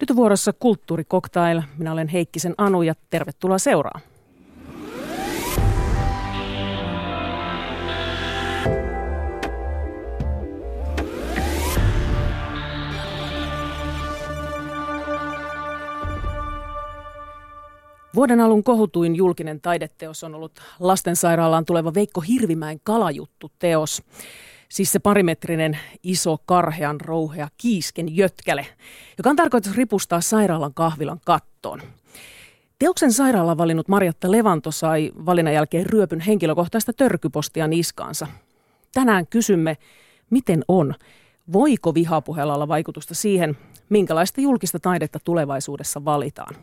Nyt on vuorossa Kulttuurikoktail. Minä olen Heikkisen Anu ja tervetuloa seuraan. Vuoden alun kohutuin julkinen taideteos on ollut lastensairaalaan tuleva Veikko Hirvimäen kalajuttu-teos. Siis se parimetrinen iso karhean rouhea kiisken jötkäle, joka on tarkoitus ripustaa sairaalan kahvilan kattoon. Teoksen sairaalan valinnut Marjatta Levanto sai valinnan jälkeen ryöpyn henkilökohtaista törkypostia niskaansa. Tänään kysymme, miten on? Voiko vihapuheella olla vaikutusta siihen, minkälaista julkista taidetta tulevaisuudessa valitaan?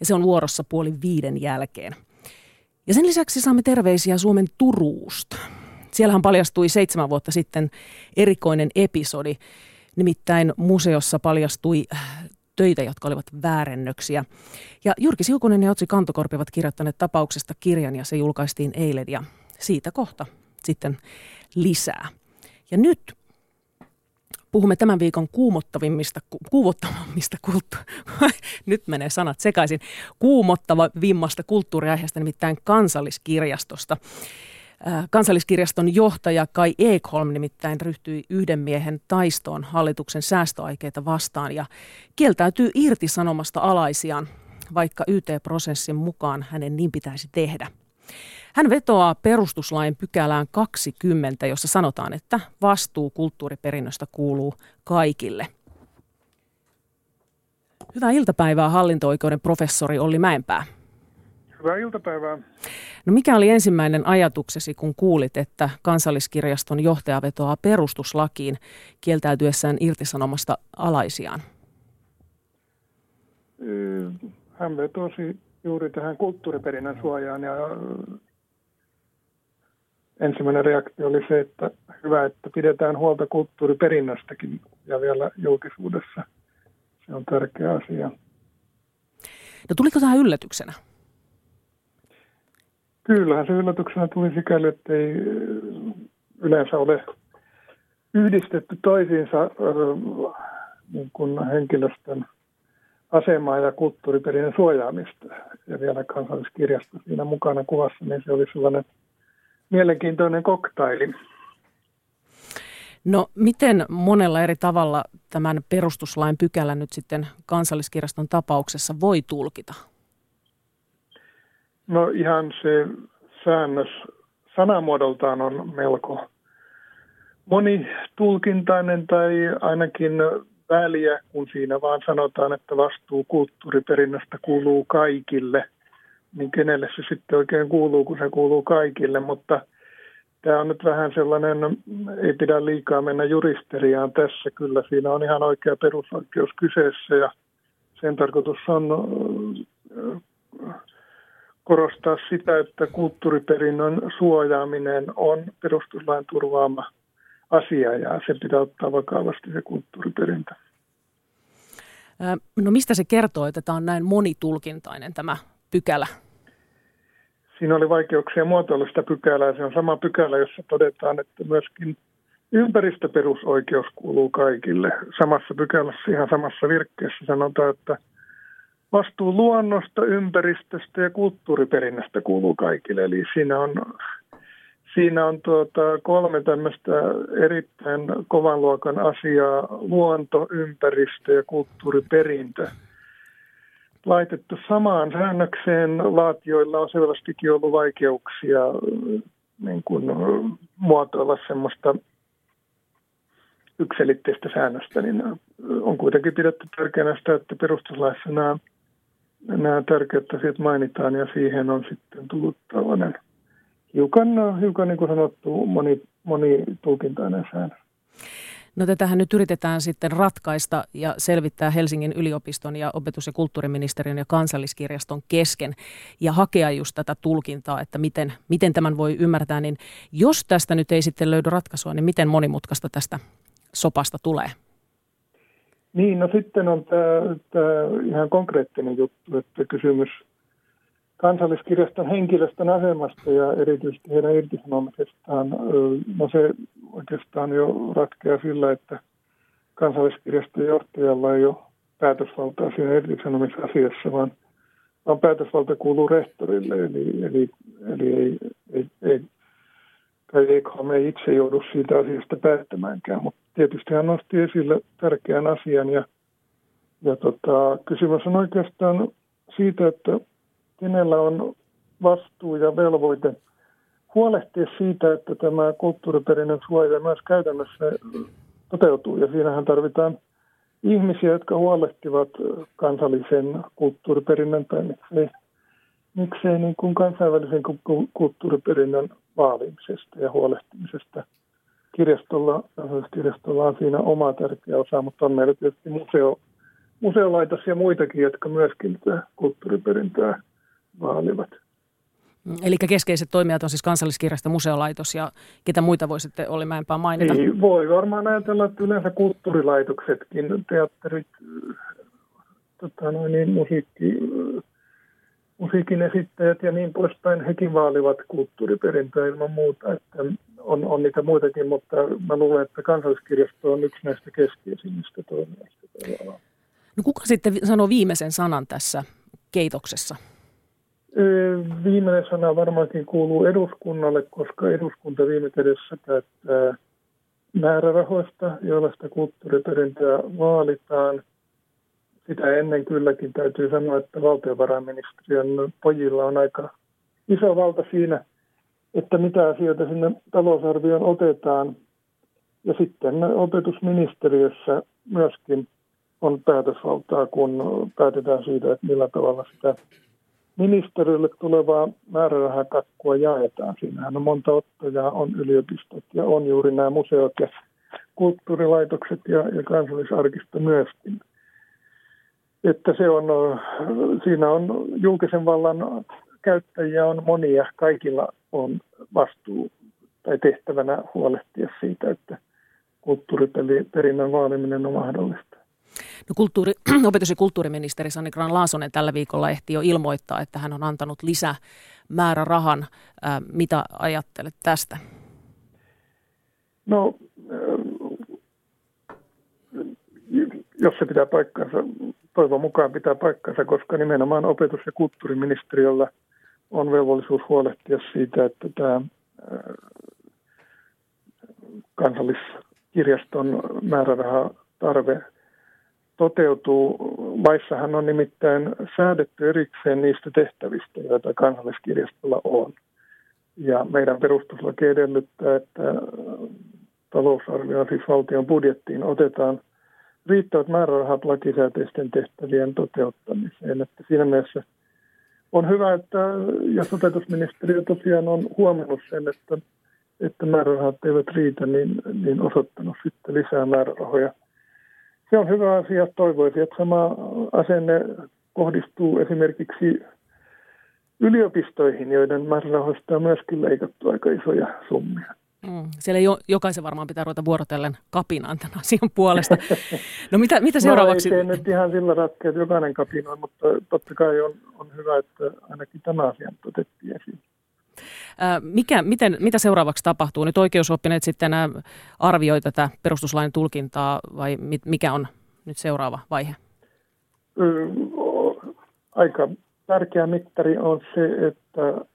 Ja se on vuorossa puoli viiden jälkeen. Ja sen lisäksi saamme terveisiä Suomen Turuusta. Siellähän paljastui seitsemän vuotta sitten erikoinen episodi. Nimittäin museossa paljastui äh, töitä, jotka olivat väärennöksiä. Ja Jyrki Siukunen ja Otsi Kantokorpi ovat kirjoittaneet tapauksesta kirjan ja se julkaistiin eilen ja siitä kohta sitten lisää. Ja nyt puhumme tämän viikon kuumottavimmista, ku, kuumottavimmista kulttu- nyt menee sanat sekaisin, kuumottavimmasta kulttuuriaiheesta, nimittäin kansalliskirjastosta. Kansalliskirjaston johtaja Kai Ekholm nimittäin ryhtyi yhden miehen taistoon hallituksen säästöaikeita vastaan ja kieltäytyy irtisanomasta alaisiaan, vaikka YT-prosessin mukaan hänen niin pitäisi tehdä. Hän vetoaa perustuslain pykälään 20, jossa sanotaan, että vastuu kulttuuriperinnöstä kuuluu kaikille. Hyvää iltapäivää hallinto-oikeuden professori Olli Mäenpää. Hyvää iltapäivää. No mikä oli ensimmäinen ajatuksesi, kun kuulit, että kansalliskirjaston johtaja vetoaa perustuslakiin kieltäytyessään irtisanomasta alaisiaan? Hän vetosi juuri tähän kulttuuriperinnän suojaan ja ensimmäinen reaktio oli se, että hyvä, että pidetään huolta kulttuuriperinnöstäkin ja vielä julkisuudessa. Se on tärkeä asia. No tuliko tähän yllätyksenä? Kyllähän se yllätyksenä tuli sikäli, että ei yleensä ole yhdistetty toisiinsa niin kuin henkilöstön asemaa ja kulttuuriperinnön suojaamista. Ja vielä kansalliskirjasto siinä mukana kuvassa, niin se oli sellainen mielenkiintoinen koktaili. No miten monella eri tavalla tämän perustuslain pykälän nyt sitten kansalliskirjaston tapauksessa voi tulkita? No ihan se säännös sanamuodoltaan on melko monitulkintainen tai ainakin väliä, kun siinä vaan sanotaan, että vastuu kulttuuriperinnöstä kuuluu kaikille, niin kenelle se sitten oikein kuuluu, kun se kuuluu kaikille, mutta tämä on nyt vähän sellainen, ei pidä liikaa mennä juristeriaan tässä, kyllä siinä on ihan oikea perusoikeus kyseessä ja sen tarkoitus on korostaa sitä, että kulttuuriperinnön suojaaminen on perustuslain turvaama asia ja se pitää ottaa vakavasti se kulttuuriperintö. No mistä se kertoo, että tämä on näin monitulkintainen tämä pykälä? Siinä oli vaikeuksia muotoilla sitä pykälää. Se on sama pykälä, jossa todetaan, että myöskin ympäristöperusoikeus kuuluu kaikille. Samassa pykälässä, ihan samassa virkkeessä sanotaan, että – vastuu luonnosta, ympäristöstä ja kulttuuriperinnöstä kuuluu kaikille. Eli siinä on, siinä on tuota kolme tämmöistä erittäin kovan luokan asiaa, luonto, ympäristö ja kulttuuriperintö laitettu samaan säännökseen. Laatioilla on selvästikin ollut vaikeuksia niin kuin, muotoilla semmoista yksilitteistä säännöstä, niin on kuitenkin pidetty tärkeänä sitä, että perustuslaissa nämä nämä tärkeät asiat mainitaan ja siihen on sitten tullut tällainen hiukan, hiukan niin kuin sanottu moni, monitulkintainen säännös. No tätähän nyt yritetään sitten ratkaista ja selvittää Helsingin yliopiston ja opetus- ja kulttuuriministeriön ja kansalliskirjaston kesken ja hakea just tätä tulkintaa, että miten, miten tämän voi ymmärtää. Niin jos tästä nyt ei sitten löydy ratkaisua, niin miten monimutkaista tästä sopasta tulee? Niin, no sitten on tämä, tämä ihan konkreettinen juttu, että kysymys kansalliskirjaston henkilöstön asemasta ja erityisesti heidän irtisanomisestaan, no se oikeastaan jo ratkeaa sillä, että kansalliskirjaston johtajalla ei ole päätösvaltaa siinä irtisanomisasiassa, vaan, vaan päätösvalta kuuluu rehtorille, eli, eli, eli ei, ei, ei, kai EKM ei itse joudu siitä asiasta päättämäänkään, mutta tietysti hän nosti esille tärkeän asian ja, ja tota, kysymys on oikeastaan siitä, että kenellä on vastuu ja velvoite huolehtia siitä, että tämä kulttuuriperinnön suoja myös käytännössä toteutuu. Ja siinähän tarvitaan ihmisiä, jotka huolehtivat kansallisen kulttuuriperinnön tai miksei, miksei niin kuin kansainvälisen kulttuuriperinnön vaalimisesta ja huolehtimisesta. Kirjastolla, kirjastolla on siinä oma tärkeä osa, mutta on meillä tietysti museo, museolaitos ja muitakin, jotka myöskin tätä kulttuuriperintöä vaalivat. Eli keskeiset toimijat on siis kansalliskirjasto, museolaitos ja ketä muita voisitte Olli Mäenpää mainita? Niin, voi varmaan ajatella, että yleensä kulttuurilaitoksetkin, teatterit, tota noin, niin, musiikki, musiikin esittäjät ja niin poispäin, hekin vaalivat kulttuuriperintöä ilman muuta. Että on, on niitä muitakin, mutta mä luulen, että kansalliskirjasto on yksi näistä keskeisimmistä toimijoista. No kuka sitten sanoo viimeisen sanan tässä keitoksessa? Viimeinen sana varmaankin kuuluu eduskunnalle, koska eduskunta viime kädessä päättää määrärahoista, joilla sitä kulttuuriperintöä vaalitaan. Sitä ennen kylläkin täytyy sanoa, että valtiovarainministeriön pojilla on aika iso valta siinä, että mitä asioita sinne talousarvioon otetaan. Ja sitten opetusministeriössä myöskin on päätösvaltaa, kun päätetään siitä, että millä tavalla sitä ministeriölle tulevaa määrärahakakkua jaetaan. Siinähän on monta ottajaa, on yliopistot ja on juuri nämä museot ja kulttuurilaitokset ja, ja kansallisarkisto myöskin. Että se on, siinä on julkisen vallan käyttäjiä on monia, kaikilla on vastuu tai tehtävänä huolehtia siitä, että kulttuuriperinnön vaaliminen on mahdollista. No kulttuuri, opetus- ja kulttuuriministeri Sanni Gran Laasonen tällä viikolla ehti jo ilmoittaa, että hän on antanut lisämäärärahan. Ää, mitä ajattelet tästä? No, jos se pitää paikkansa, toivon mukaan pitää paikkansa, koska nimenomaan opetus- ja kulttuuriministeriöllä on velvollisuus huolehtia siitä, että tämä kansalliskirjaston määrärahatarve toteutuu. Laissahan on nimittäin säädetty erikseen niistä tehtävistä, joita kansalliskirjastolla on. Ja meidän perustuslaki edellyttää, että talousarvioon, siis valtion budjettiin, otetaan riittävät määrärahat lakisääteisten tehtävien toteuttamiseen. Että siinä mielessä on hyvä, että jos opetusministeriö tosiaan on huomannut sen, että, että määrärahat eivät riitä, niin, niin osoittanut sitten lisää määrärahoja – se on hyvä asia. Toivoisin, että sama asenne kohdistuu esimerkiksi yliopistoihin, joiden määrärahoista on myöskin leikattu aika isoja summia. Mm. Siellä jo, jokaisen varmaan pitää ruveta vuorotellen kapinaan tämän asian puolesta. No mitä, mitä seuraavaksi? No ei nyt ihan sillä ratkea, että jokainen kapinoi, mutta totta kai on, on hyvä, että ainakin tämä asia otettiin esiin. Mikä, miten, mitä seuraavaksi tapahtuu? Nyt oikeusoppineet sitten arvioi tätä perustuslain tulkintaa vai mikä on nyt seuraava vaihe? Aika tärkeä mittari on se, että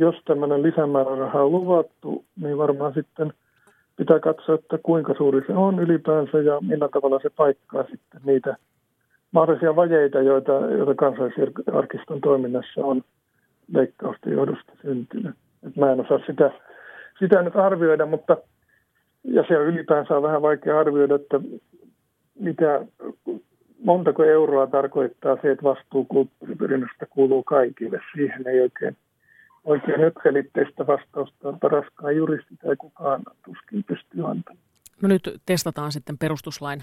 jos tämmöinen lisämääräraha on luvattu, niin varmaan sitten pitää katsoa, että kuinka suuri se on ylipäänsä ja millä tavalla se paikkaa sitten niitä mahdollisia vajeita, joita, joita kansallisarkiston toiminnassa on leikkausten johdosta syntynyt. Et mä en osaa sitä, sitä nyt arvioida, mutta ja se on ylipäänsä on vähän vaikea arvioida, että mitä, montako euroa tarkoittaa se, että vastuu kulttuuriperinnöstä kuuluu kaikille. Siihen ei oikein, oikein yksiselitteistä vastausta paraskaan juristi tai kukaan tuskin pystyy antamaan. No nyt testataan sitten perustuslain,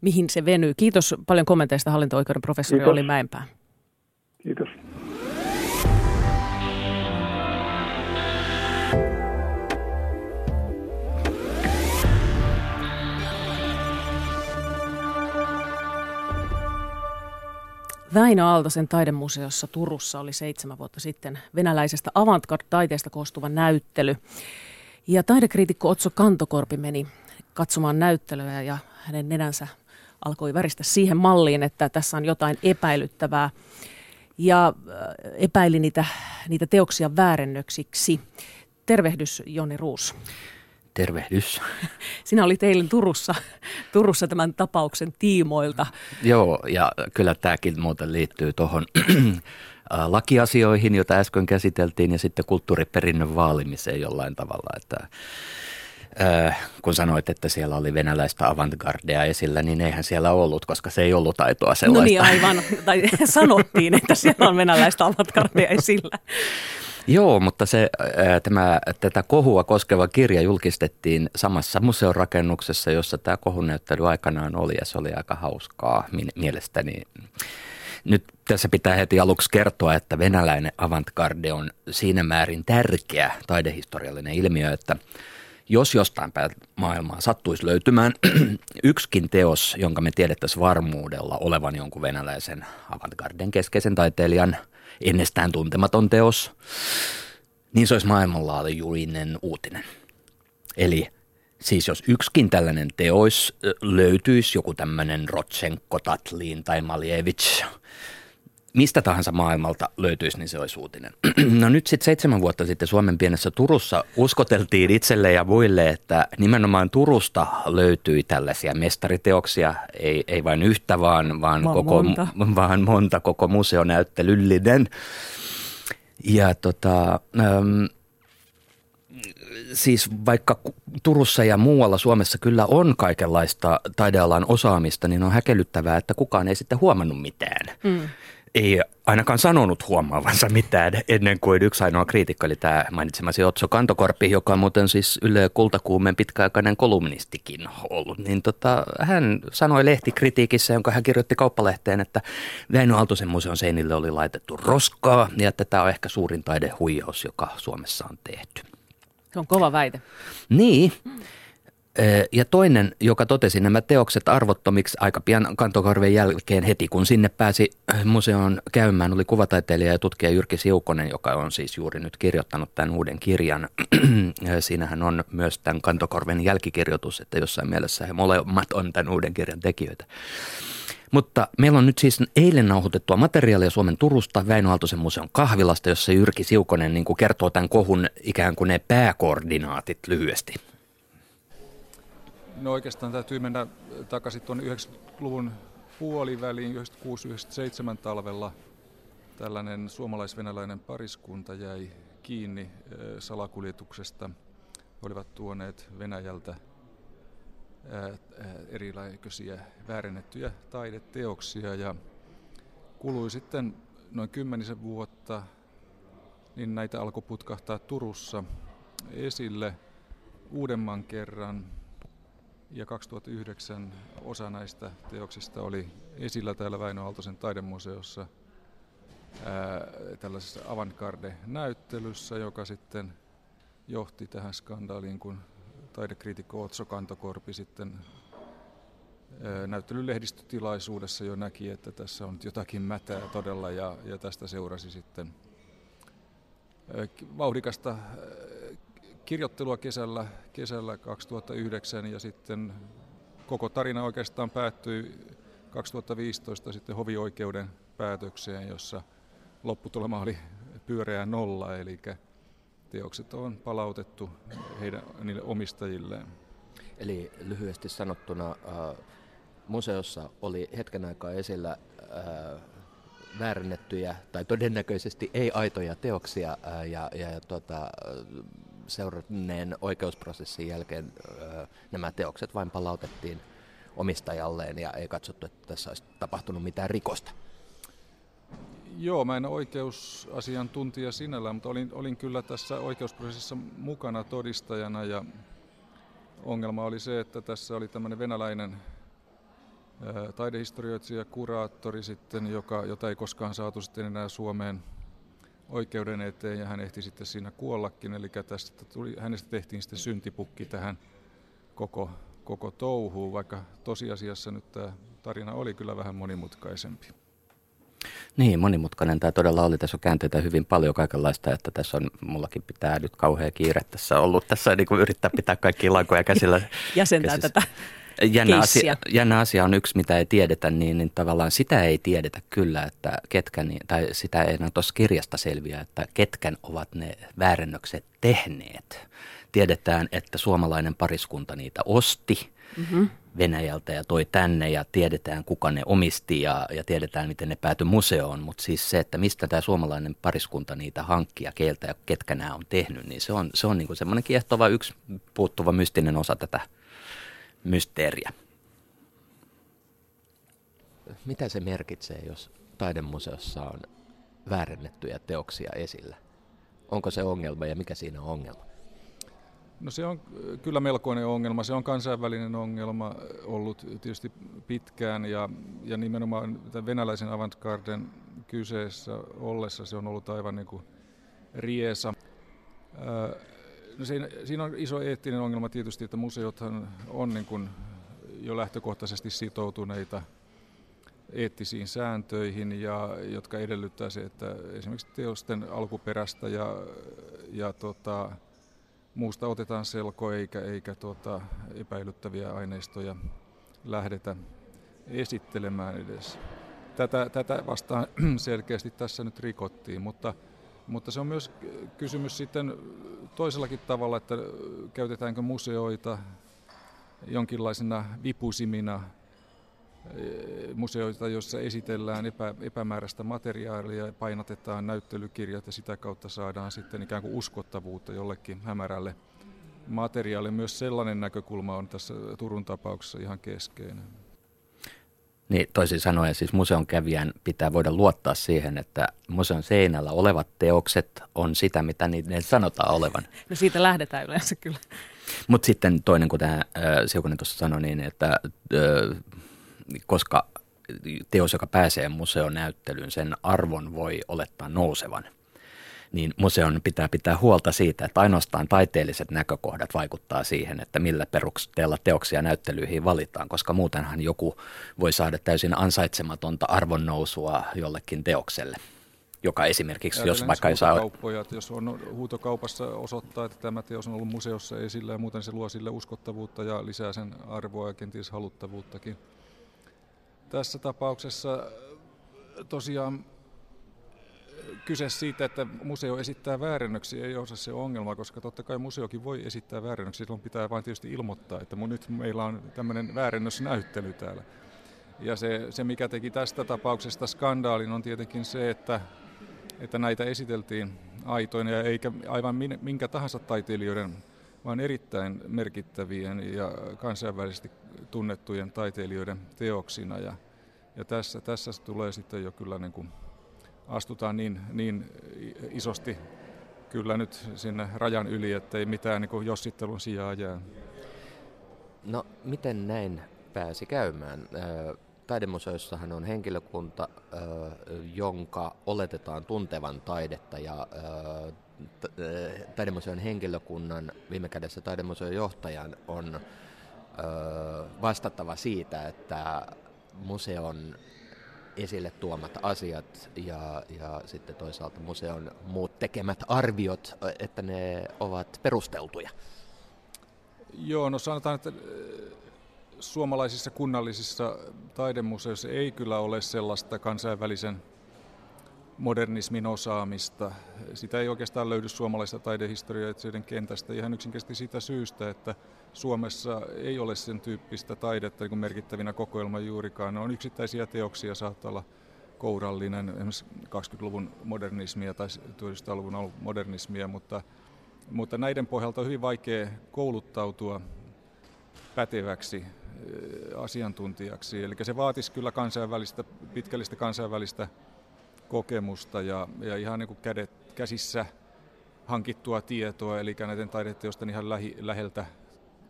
mihin se venyy. Kiitos paljon kommenteista hallinto-oikeuden professori Kiitos. Olli Mäenpää. Kiitos. Väinö Aaltosen taidemuseossa Turussa oli seitsemän vuotta sitten venäläisestä avantgarde-taiteesta koostuva näyttely. Ja taidekriitikko Otso Kantokorpi meni katsomaan näyttelyä ja hänen nenänsä alkoi väristä siihen malliin, että tässä on jotain epäilyttävää ja äh, epäili niitä, niitä teoksia väärennöksiksi. Tervehdys Joni Ruus. Tervehdys. Sinä olit eilen Turussa, Turussa tämän tapauksen tiimoilta. Joo, ja kyllä tämäkin muuten liittyy tuohon lakiasioihin, joita äsken käsiteltiin, ja sitten kulttuuriperinnön vaalimiseen jollain tavalla. Että, äh, kun sanoit, että siellä oli venäläistä avantgardea esillä, niin eihän siellä ollut, koska se ei ollut aitoa sellaista. No niin, aivan. Tai sanottiin, että siellä on venäläistä avantgardea esillä. Joo, mutta se, tämä, tätä kohua koskeva kirja julkistettiin samassa museorakennuksessa, jossa tämä kohunäyttely aikanaan oli ja se oli aika hauskaa mielestäni. Nyt tässä pitää heti aluksi kertoa, että venäläinen avantgarde on siinä määrin tärkeä taidehistoriallinen ilmiö, että jos jostain päin maailmaa sattuisi löytymään yksikin teos, jonka me tiedettäisiin varmuudella olevan jonkun venäläisen avantgarden keskeisen taiteilijan – ennestään tuntematon teos, niin se olisi maailmanlaajuinen uutinen. Eli siis jos yksikin tällainen teos löytyisi, joku tämmöinen Rotsenko, Tatlin tai Malievich, mistä tahansa maailmalta löytyisi, niin se olisi uutinen. No nyt sitten seitsemän vuotta sitten Suomen pienessä Turussa uskoteltiin itselle ja muille, että nimenomaan Turusta löytyi tällaisia mestariteoksia, ei, ei vain yhtä, vaan, vaan, koko, monta. vaan monta koko museonäyttelyllinen. Ja tota, ähm, siis vaikka Turussa ja muualla Suomessa kyllä on kaikenlaista taidealan osaamista, niin on häkellyttävää, että kukaan ei sitten huomannut mitään. Mm ei ainakaan sanonut huomaavansa mitään ennen kuin yksi ainoa kriitikko, eli tämä mainitsemasi Otso Kantokorpi, joka on muuten siis Yle Kultakuumen pitkäaikainen kolumnistikin ollut. Niin tota, hän sanoi lehtikritiikissä, jonka hän kirjoitti kauppalehteen, että Väinö Aaltosen museon seinille oli laitettu roskaa ja että tämä on ehkä suurin taidehuijaus, joka Suomessa on tehty. Se on kova väite. Niin. Ja toinen, joka totesi nämä teokset arvottomiksi aika pian kantokarven jälkeen heti, kun sinne pääsi museoon käymään, oli kuvataiteilija ja tutkija Jyrki Siukonen, joka on siis juuri nyt kirjoittanut tämän uuden kirjan. Siinähän on myös tämän kantokorven jälkikirjoitus, että jossain mielessä he molemmat on tämän uuden kirjan tekijöitä. Mutta meillä on nyt siis eilen nauhoitettua materiaalia Suomen Turusta, Väinö Aaltosen museon kahvilasta, jossa Jyrki Siukonen niin kuin kertoo tämän kohun ikään kuin ne pääkoordinaatit lyhyesti. No oikeastaan täytyy mennä takaisin tuonne 90-luvun puoliväliin, 96-97 talvella. Tällainen suomalais-venäläinen pariskunta jäi kiinni salakuljetuksesta. He olivat tuoneet Venäjältä erilaisia väärennettyjä taideteoksia ja kului sitten noin kymmenisen vuotta, niin näitä alkoi putkahtaa Turussa esille uudemman kerran ja 2009 osa näistä teoksista oli esillä täällä Väinö Aaltosen taidemuseossa ää, tällaisessa avantgarde-näyttelyssä, joka sitten johti tähän skandaaliin, kun taidekriitikko Otso Kantokorpi sitten näyttelyn lehdistötilaisuudessa jo näki, että tässä on jotakin mätää todella ja, ja tästä seurasi sitten vauhdikasta kirjoittelua kesällä, kesällä 2009 ja sitten koko tarina oikeastaan päättyi 2015 sitten hovioikeuden päätökseen, jossa lopputulema oli pyöreä nolla, eli teokset on palautettu heidän niille omistajilleen. Eli lyhyesti sanottuna äh, museossa oli hetken aikaa esillä äh, väärennettyjä tai todennäköisesti ei-aitoja teoksia äh, ja, ja, tota, seuranneen oikeusprosessin jälkeen nämä teokset vain palautettiin omistajalleen ja ei katsottu, että tässä olisi tapahtunut mitään rikosta. Joo, mä en oikeusasiantuntija sinällään, mutta olin, olin kyllä tässä oikeusprosessissa mukana todistajana ja ongelma oli se, että tässä oli tämmöinen venäläinen taidehistorioitsija, kuraattori sitten, joka, jota ei koskaan saatu sitten enää Suomeen oikeuden eteen ja hän ehti sitten siinä kuollakin. Eli tästä tuli, hänestä tehtiin sitten syntipukki tähän koko, koko touhuun, vaikka tosiasiassa nyt tämä tarina oli kyllä vähän monimutkaisempi. Niin, monimutkainen tämä todella oli. Tässä on käänteitä hyvin paljon kaikenlaista, että tässä on, mullakin pitää nyt kauhea kiire tässä ollut. Tässä niin kuin yrittää pitää kaikki lankoja käsillä. Jäsentää käsissä. tätä. Jännä asia, jännä asia on yksi, mitä ei tiedetä, niin, niin tavallaan sitä ei tiedetä kyllä, että ketkä, niin, tai sitä ei enää tuossa kirjasta selviä, että ketkän ovat ne väärennökset tehneet. Tiedetään, että suomalainen pariskunta niitä osti mm-hmm. Venäjältä ja toi tänne ja tiedetään, kuka ne omisti ja, ja tiedetään, miten ne päätyi museoon. Mutta siis se, että mistä tämä suomalainen pariskunta niitä hankkia, keiltä ja ketkä nämä on tehnyt, niin se on, se on niinku semmoinen kiehtova yksi puuttuva mystinen osa tätä mysteeriä. Mitä se merkitsee, jos taidemuseossa on väärennettyjä teoksia esillä? Onko se ongelma ja mikä siinä on ongelma? No se on kyllä melkoinen ongelma. Se on kansainvälinen ongelma ollut tietysti pitkään ja, ja nimenomaan venäläisen avantgarden kyseessä ollessa se on ollut aivan niin kuin riesa. No siinä, siinä on iso eettinen ongelma tietysti, että museothan on niin kuin jo lähtökohtaisesti sitoutuneita eettisiin sääntöihin, ja, jotka edellyttää se, että esimerkiksi teosten alkuperästä ja, ja tota, muusta otetaan selko eikä, eikä tuota, epäilyttäviä aineistoja lähdetä esittelemään edes. Tätä, tätä vastaan selkeästi tässä nyt rikottiin, mutta, mutta se on myös kysymys sitten toisellakin tavalla, että käytetäänkö museoita jonkinlaisena vipusimina museoita, joissa esitellään epä, epämääräistä materiaalia, painatetaan näyttelykirjat ja sitä kautta saadaan sitten ikään kuin uskottavuutta jollekin hämärälle materiaalille. Myös sellainen näkökulma on tässä Turun tapauksessa ihan keskeinen. Niin, toisin sanoen siis museon kävijän pitää voida luottaa siihen, että museon seinällä olevat teokset on sitä, mitä niiden sanotaan olevan. No siitä lähdetään yleensä kyllä. Mutta sitten toinen, kuten äh, Siukonen tuossa sanoi, niin että äh, koska teos, joka pääsee museon näyttelyyn, sen arvon voi olettaa nousevan niin museon pitää pitää huolta siitä, että ainoastaan taiteelliset näkökohdat vaikuttaa siihen, että millä perusteella teoksia näyttelyihin valitaan, koska muutenhan joku voi saada täysin ansaitsematonta arvonnousua jollekin teokselle joka esimerkiksi, jos vaikka ei saa... Että jos on huutokaupassa osoittaa, että tämä teos on ollut museossa esillä ja muuten se luo sille uskottavuutta ja lisää sen arvoa ja kenties haluttavuuttakin. Tässä tapauksessa tosiaan kyse siitä, että museo esittää väärennöksiä, ei ole se ongelma, koska totta kai museokin voi esittää väärennöksiä, silloin pitää vain tietysti ilmoittaa, että nyt meillä on tämmöinen väärennösnäyttely täällä. Ja se, se, mikä teki tästä tapauksesta skandaalin, on tietenkin se, että, että näitä esiteltiin aitoina ja eikä aivan minkä tahansa taiteilijoiden, vaan erittäin merkittävien ja kansainvälisesti tunnettujen taiteilijoiden teoksina. Ja, ja tässä, tässä tulee sitten jo kyllä niin kuin astutaan niin, niin isosti kyllä nyt sinne rajan yli, ettei mitään niin jossittelun sijaa jää. No miten näin pääsi käymään? Taidemuseossahan on henkilökunta, jonka oletetaan tuntevan taidetta ja taidemuseon henkilökunnan, viime kädessä taidemuseon johtajan, on vastattava siitä, että museon esille tuomat asiat ja, ja sitten toisaalta museon muut tekemät arviot, että ne ovat perusteltuja? Joo, no sanotaan, että suomalaisissa kunnallisissa taidemuseoissa ei kyllä ole sellaista kansainvälisen modernismin osaamista. Sitä ei oikeastaan löydy suomalaisesta taidehistorioitsijoiden kentästä ihan yksinkertaisesti siitä syystä, että Suomessa ei ole sen tyyppistä taidetta niin merkittävinä kokoelma juurikaan. On yksittäisiä teoksia, saattaa olla kourallinen, esimerkiksi 20-luvun modernismia tai 1900-luvun modernismia, mutta, mutta näiden pohjalta on hyvin vaikea kouluttautua päteväksi eh, asiantuntijaksi. Eli se vaatisi kyllä kansainvälistä, pitkällistä kansainvälistä kokemusta ja, ja ihan niin kuin kädet, käsissä hankittua tietoa, eli näiden taideteosten ihan lähi, läheltä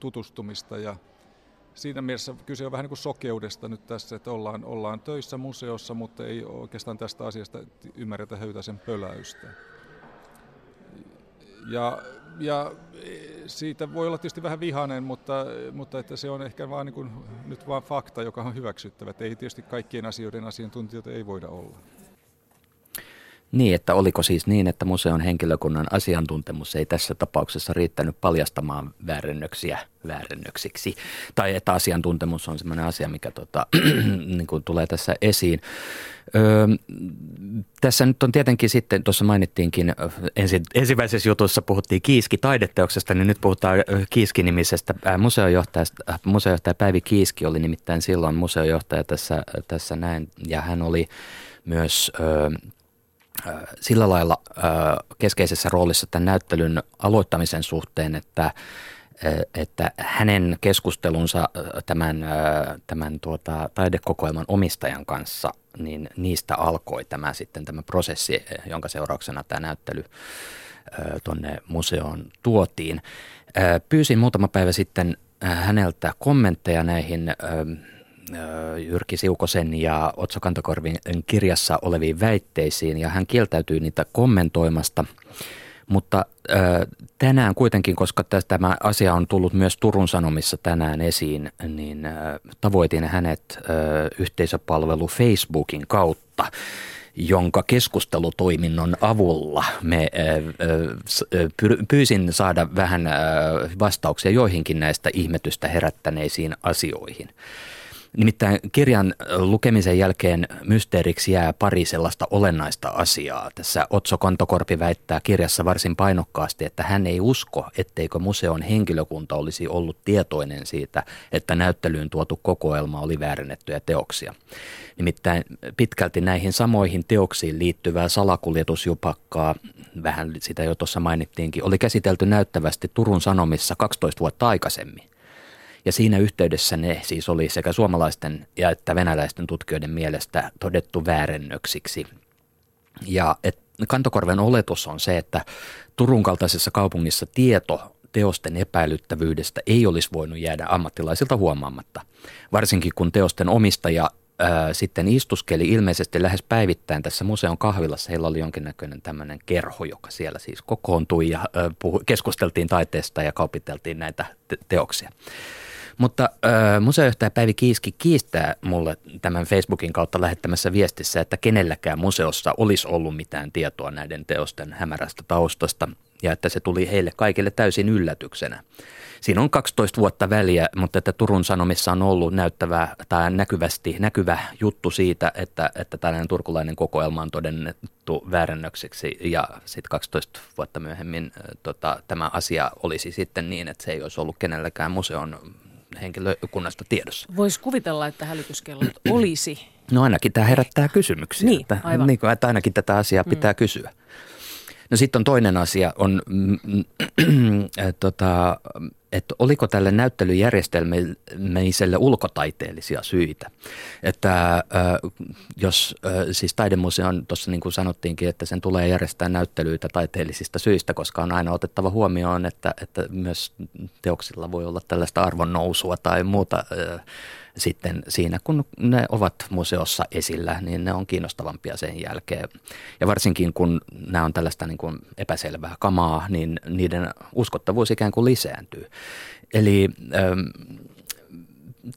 tutustumista. Ja siinä mielessä kyse on vähän niin kuin sokeudesta nyt tässä, että ollaan, ollaan töissä museossa, mutta ei oikeastaan tästä asiasta ymmärretä höytäisen pöläystä. Ja, ja siitä voi olla tietysti vähän vihainen, mutta, mutta että se on ehkä vaan niin kuin, nyt vain fakta, joka on hyväksyttävä. Että ei tietysti kaikkien asioiden asiantuntijoita ei voida olla. Niin, että oliko siis niin, että museon henkilökunnan asiantuntemus ei tässä tapauksessa riittänyt paljastamaan väärennöksiä väärennöksiksi. Tai että asiantuntemus on sellainen asia, mikä tota, niin kuin tulee tässä esiin. Öö, tässä nyt on tietenkin sitten, tuossa mainittiinkin ensi, ensimmäisessä jutussa puhuttiin Kiiski taideteoksesta, niin nyt puhutaan Kiiski-nimisestä museojohtajasta. Museojohtaja Päivi Kiiski oli nimittäin silloin museojohtaja tässä, tässä näin, ja hän oli myös öö, sillä lailla keskeisessä roolissa tämän näyttelyn aloittamisen suhteen, että että hänen keskustelunsa tämän, tämän tuota, taidekokoelman omistajan kanssa, niin niistä alkoi tämä sitten tämä prosessi, jonka seurauksena tämä näyttely tuonne museoon tuotiin. Pyysin muutama päivä sitten häneltä kommentteja näihin Jyrki Siukosen ja Otso Kantokorvin kirjassa oleviin väitteisiin ja hän kieltäytyi niitä kommentoimasta. Mutta tänään kuitenkin, koska tämä asia on tullut myös Turun Sanomissa tänään esiin, niin tavoitin hänet yhteisöpalvelu Facebookin kautta jonka keskustelutoiminnon avulla me pyysin saada vähän vastauksia joihinkin näistä ihmetystä herättäneisiin asioihin. Nimittäin kirjan lukemisen jälkeen mysteeriksi jää pari sellaista olennaista asiaa. Tässä Otso Kontokorpi väittää kirjassa varsin painokkaasti, että hän ei usko, etteikö museon henkilökunta olisi ollut tietoinen siitä, että näyttelyyn tuotu kokoelma oli väärennettyjä teoksia. Nimittäin pitkälti näihin samoihin teoksiin liittyvää salakuljetusjupakkaa, vähän sitä jo tuossa mainittiinkin, oli käsitelty näyttävästi Turun Sanomissa 12 vuotta aikaisemmin. Ja siinä yhteydessä ne siis oli sekä suomalaisten ja että venäläisten tutkijoiden mielestä todettu väärennöksiksi. Ja et Kantokorven oletus on se, että Turun kaltaisessa kaupungissa tieto teosten epäilyttävyydestä ei olisi voinut jäädä ammattilaisilta huomaamatta. Varsinkin kun teosten omistaja ää, sitten istuskeli ilmeisesti lähes päivittäin tässä museon kahvilassa. Heillä oli jonkinnäköinen tämmöinen kerho, joka siellä siis kokoontui ja ää, puhu, keskusteltiin taiteesta ja kaupiteltiin näitä te- teoksia. Mutta äh, museojohtaja Päivi Kiiski kiistää mulle tämän Facebookin kautta lähettämässä viestissä, että kenelläkään museossa olisi ollut mitään tietoa näiden teosten hämärästä taustasta ja että se tuli heille kaikille täysin yllätyksenä. Siinä on 12 vuotta väliä, mutta että Turun Sanomissa on ollut näyttävä tai näkyvästi näkyvä juttu siitä, että, että tällainen turkulainen kokoelma on todennettu väärännökseksi ja sitten 12 vuotta myöhemmin tota, tämä asia olisi sitten niin, että se ei olisi ollut kenelläkään museon henkilökunnasta tiedossa. Voisi kuvitella, että hälytyskellot olisi. No ainakin tämä herättää kysymyksiä. Niin, että, aivan. Niin kuin, että ainakin tätä asiaa pitää mm. kysyä. No sitten on toinen asia, on, mm, mm, äh, tota, että oliko tälle näyttelyjärjestelmiselle ulkotaiteellisia syitä. Että äh, jos äh, siis taidemuseon, tuossa niin kuin sanottiinkin, että sen tulee järjestää näyttelyitä taiteellisista syistä, koska on aina otettava huomioon, että, että myös teoksilla voi olla tällaista arvonnousua tai muuta äh, sitten siinä, kun ne ovat museossa esillä, niin ne on kiinnostavampia sen jälkeen. Ja varsinkin kun nämä on tällaista niin kuin epäselvää kamaa, niin niiden uskottavuus ikään kuin lisääntyy. Eli ähm,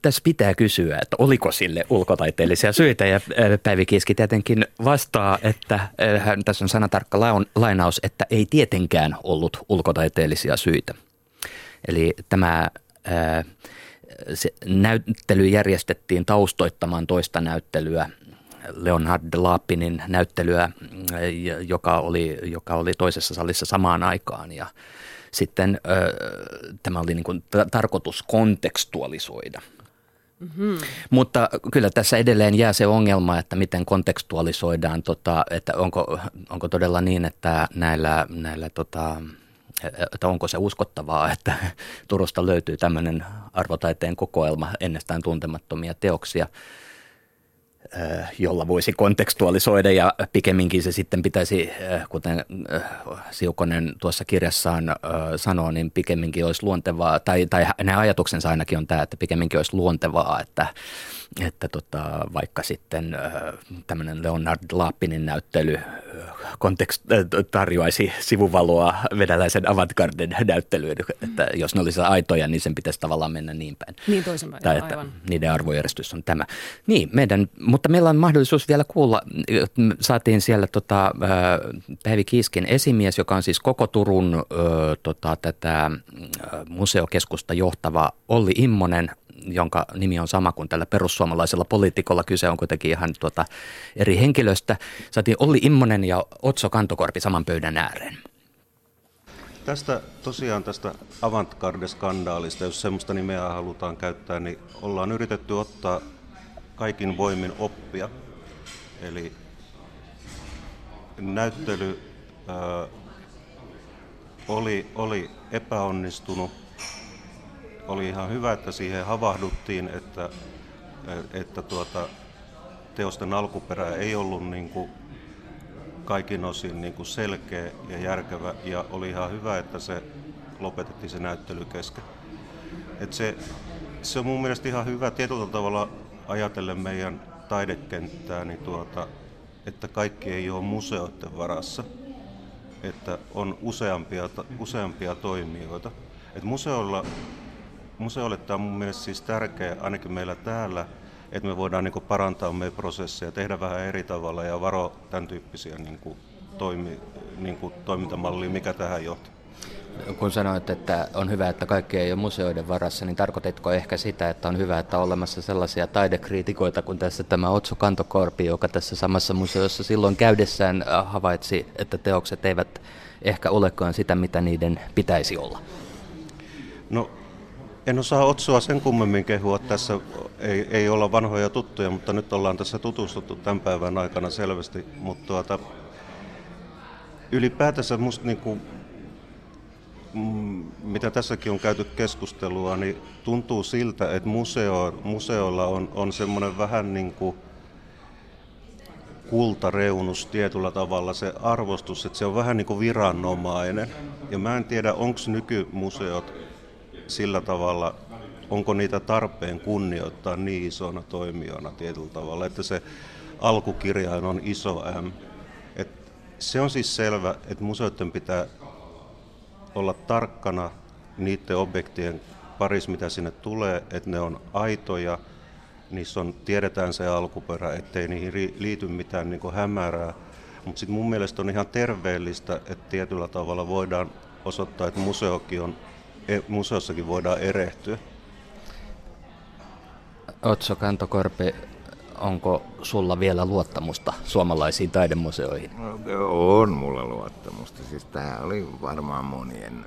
tässä pitää kysyä, että oliko sille ulkotaiteellisia syitä ja äh, Päivi Kiski tietenkin vastaa, että äh, tässä on sanatarkka lainaus, että ei tietenkään ollut ulkotaiteellisia syitä. Eli tämä äh, se näyttely järjestettiin taustoittamaan toista näyttelyä, Leonhard Laapinin näyttelyä, joka oli, joka oli toisessa salissa samaan aikaan. Ja sitten ö, tämä oli niin kuin tarkoitus kontekstualisoida. Mm-hmm. Mutta kyllä tässä edelleen jää se ongelma, että miten kontekstualisoidaan, tota, että onko, onko todella niin, että näillä, näillä tota, että onko se uskottavaa, että Turusta löytyy tämmöinen arvotaiteen kokoelma ennestään tuntemattomia teoksia, jolla voisi kontekstualisoida ja pikemminkin se sitten pitäisi, kuten Siukonen tuossa kirjassaan sanoo, niin pikemminkin olisi luontevaa, tai, tai hänen ajatuksensa ainakin on tämä, että pikemminkin olisi luontevaa, että että tota, vaikka sitten äh, tämmöinen Leonard Lappinin näyttely äh, kontekst, äh, tarjoaisi sivuvaloa venäläisen avantgarden näyttelyyn, että jos ne olisivat aitoja, niin sen pitäisi tavallaan mennä niin päin. Niin toisinpäin, tai että aivan. niiden arvojärjestys on tämä. Niin, meidän, mutta mutta meillä on mahdollisuus vielä kuulla, saatiin siellä tota, Päivi Kiiskin esimies, joka on siis koko Turun tota, tätä museokeskusta johtava Olli Immonen, jonka nimi on sama kuin tällä perussuomalaisella poliitikolla. Kyse on kuitenkin ihan tuota eri henkilöstä. Saatiin Olli Immonen ja Otso Kantokorpi saman pöydän ääreen. Tästä tosiaan tästä avantgarde-skandaalista, jos semmoista nimeä halutaan käyttää, niin ollaan yritetty ottaa kaikin voimin oppia. Eli näyttely oli, oli epäonnistunut. Oli ihan hyvä, että siihen havahduttiin, että, että tuota, teosten alkuperä ei ollut niin kuin kaikin osin niin kuin selkeä ja järkevä ja oli ihan hyvä, että se lopetettiin se näyttely kesken. Et se, se on mun mielestä ihan hyvä tietyllä tavalla ajatellen meidän taidekenttää, niin tuota, että kaikki ei ole museoiden varassa, että on useampia, useampia toimijoita. Et museolla, museolle tämä on mun mielestä siis tärkeä, ainakin meillä täällä, että me voidaan niin parantaa meidän prosesseja, tehdä vähän eri tavalla ja varoa tämän tyyppisiä niin kuin, toimi, niin kuin, toimintamallia, mikä tähän johtaa. Kun sanoit, että on hyvä, että kaikki ei ole museoiden varassa, niin tarkoititko ehkä sitä, että on hyvä, että on olemassa sellaisia taidekriitikoita kuin tässä tämä Otso Kantokorpi, joka tässä samassa museossa silloin käydessään äh, havaitsi, että teokset eivät ehkä olekaan sitä, mitä niiden pitäisi olla? No en osaa Otsoa sen kummemmin kehua. Tässä ei, ei olla vanhoja tuttuja, mutta nyt ollaan tässä tutustuttu tämän päivän aikana selvästi. Mutta tuota, ylipäätänsä musta niin kuin, mm, mitä tässäkin on käyty keskustelua, niin tuntuu siltä, että museo, museolla on, on semmoinen vähän niin kuin kultareunus tietyllä tavalla, se arvostus, että se on vähän niin kuin viranomainen. Ja mä en tiedä, onko nykymuseot sillä tavalla, onko niitä tarpeen kunnioittaa niin isona toimijana tietyllä tavalla, että se alkukirjain on iso M. Et se on siis selvä, että museoiden pitää olla tarkkana niiden objektien parissa, mitä sinne tulee, että ne on aitoja, niissä on, tiedetään se alkuperä, ettei niihin liity mitään niin hämärää. Mutta sitten mun mielestä on ihan terveellistä, että tietyllä tavalla voidaan osoittaa, että museokin on museossakin voidaan erehtyä. Otso Kantokorpi, onko sulla vielä luottamusta suomalaisiin taidemuseoihin? No, on mulla luottamusta. Siis tämä oli varmaan monien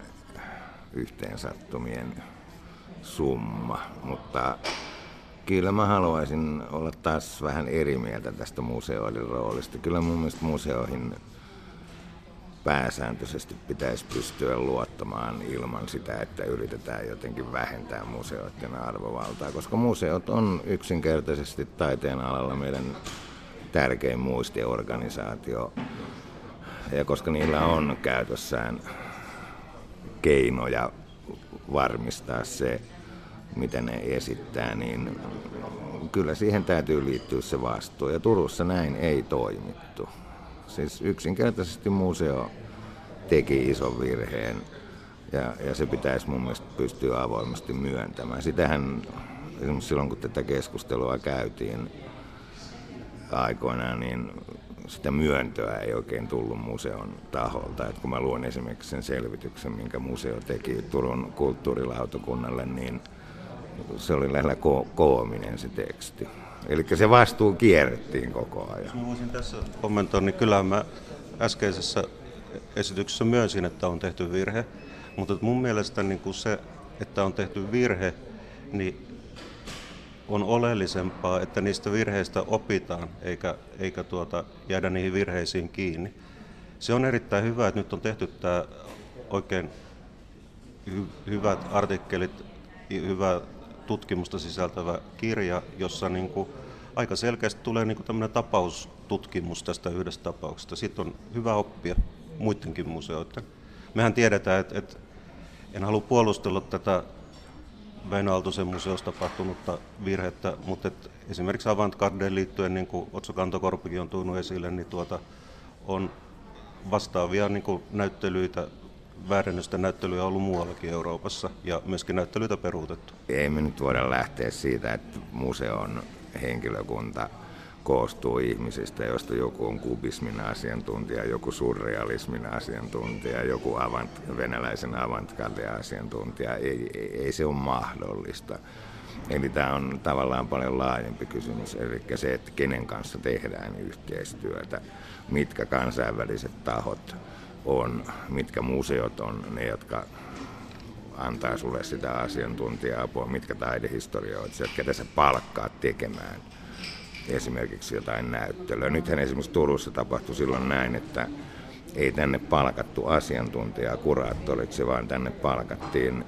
yhteensattumien summa, mutta kyllä mä haluaisin olla taas vähän eri mieltä tästä museoiden roolista. Kyllä mun mielestä museoihin pääsääntöisesti pitäisi pystyä luottamaan ilman sitä, että yritetään jotenkin vähentää museoiden arvovaltaa, koska museot on yksinkertaisesti taiteen alalla meidän tärkein muistiorganisaatio. Ja koska niillä on käytössään keinoja varmistaa se, mitä ne esittää, niin kyllä siihen täytyy liittyä se vastuu. Ja Turussa näin ei toimittu. Siis yksinkertaisesti museo teki ison virheen ja, ja se pitäisi mun mielestä pystyä avoimesti myöntämään. Sitähän esimerkiksi silloin, kun tätä keskustelua käytiin aikoinaan, niin sitä myöntöä ei oikein tullut museon taholta. Et kun mä luon esimerkiksi sen selvityksen, minkä museo teki Turun kulttuurilautakunnalle, niin se oli lähellä ko- koominen se teksti. Eli se vastuu kierrettiin koko ajan. Jos mä voisin tässä kommentoida, niin kyllä mä äskeisessä esityksessä myönsin, että on tehty virhe, mutta mun mielestä niin kuin se, että on tehty virhe, niin on oleellisempaa, että niistä virheistä opitaan, eikä, eikä tuota, jäädä niihin virheisiin kiinni. Se on erittäin hyvä, että nyt on tehty tämä oikein hy- hyvät artikkelit, hyvä tutkimusta sisältävä kirja, jossa niin kuin aika selkeästi tulee niin kuin tapaustutkimus tästä yhdestä tapauksesta. Siitä on hyvä oppia muidenkin museoiden. Mehän tiedetään, että, että en halua puolustella tätä Väinö Aaltosen museossa tapahtunutta virhettä, mutta että esimerkiksi avantgardeen liittyen, niin kuin Otso Kantokorpikin on tuonut esille, niin tuota, on vastaavia niin kuin näyttelyitä väärennöstä näyttelyjä ollut muuallakin Euroopassa ja myöskin näyttelyitä peruutettu. Ei me nyt voida lähteä siitä, että museon henkilökunta koostuu ihmisistä, joista joku on kubismin asiantuntija, joku surrealismin asiantuntija, joku avant, venäläisen avantgarde-asiantuntija. Ei, ei, ei se ole mahdollista. Eli tämä on tavallaan paljon laajempi kysymys, eli se, että kenen kanssa tehdään yhteistyötä, mitkä kansainväliset tahot on, mitkä museot on ne, jotka antaa sulle sitä asiantuntija-apua, mitkä taidehistorioitsijat, ketä sä palkkaat tekemään esimerkiksi jotain näyttelyä. Nythän esimerkiksi Turussa tapahtui silloin näin, että ei tänne palkattu asiantuntijaa kuraattoriksi, vaan tänne palkattiin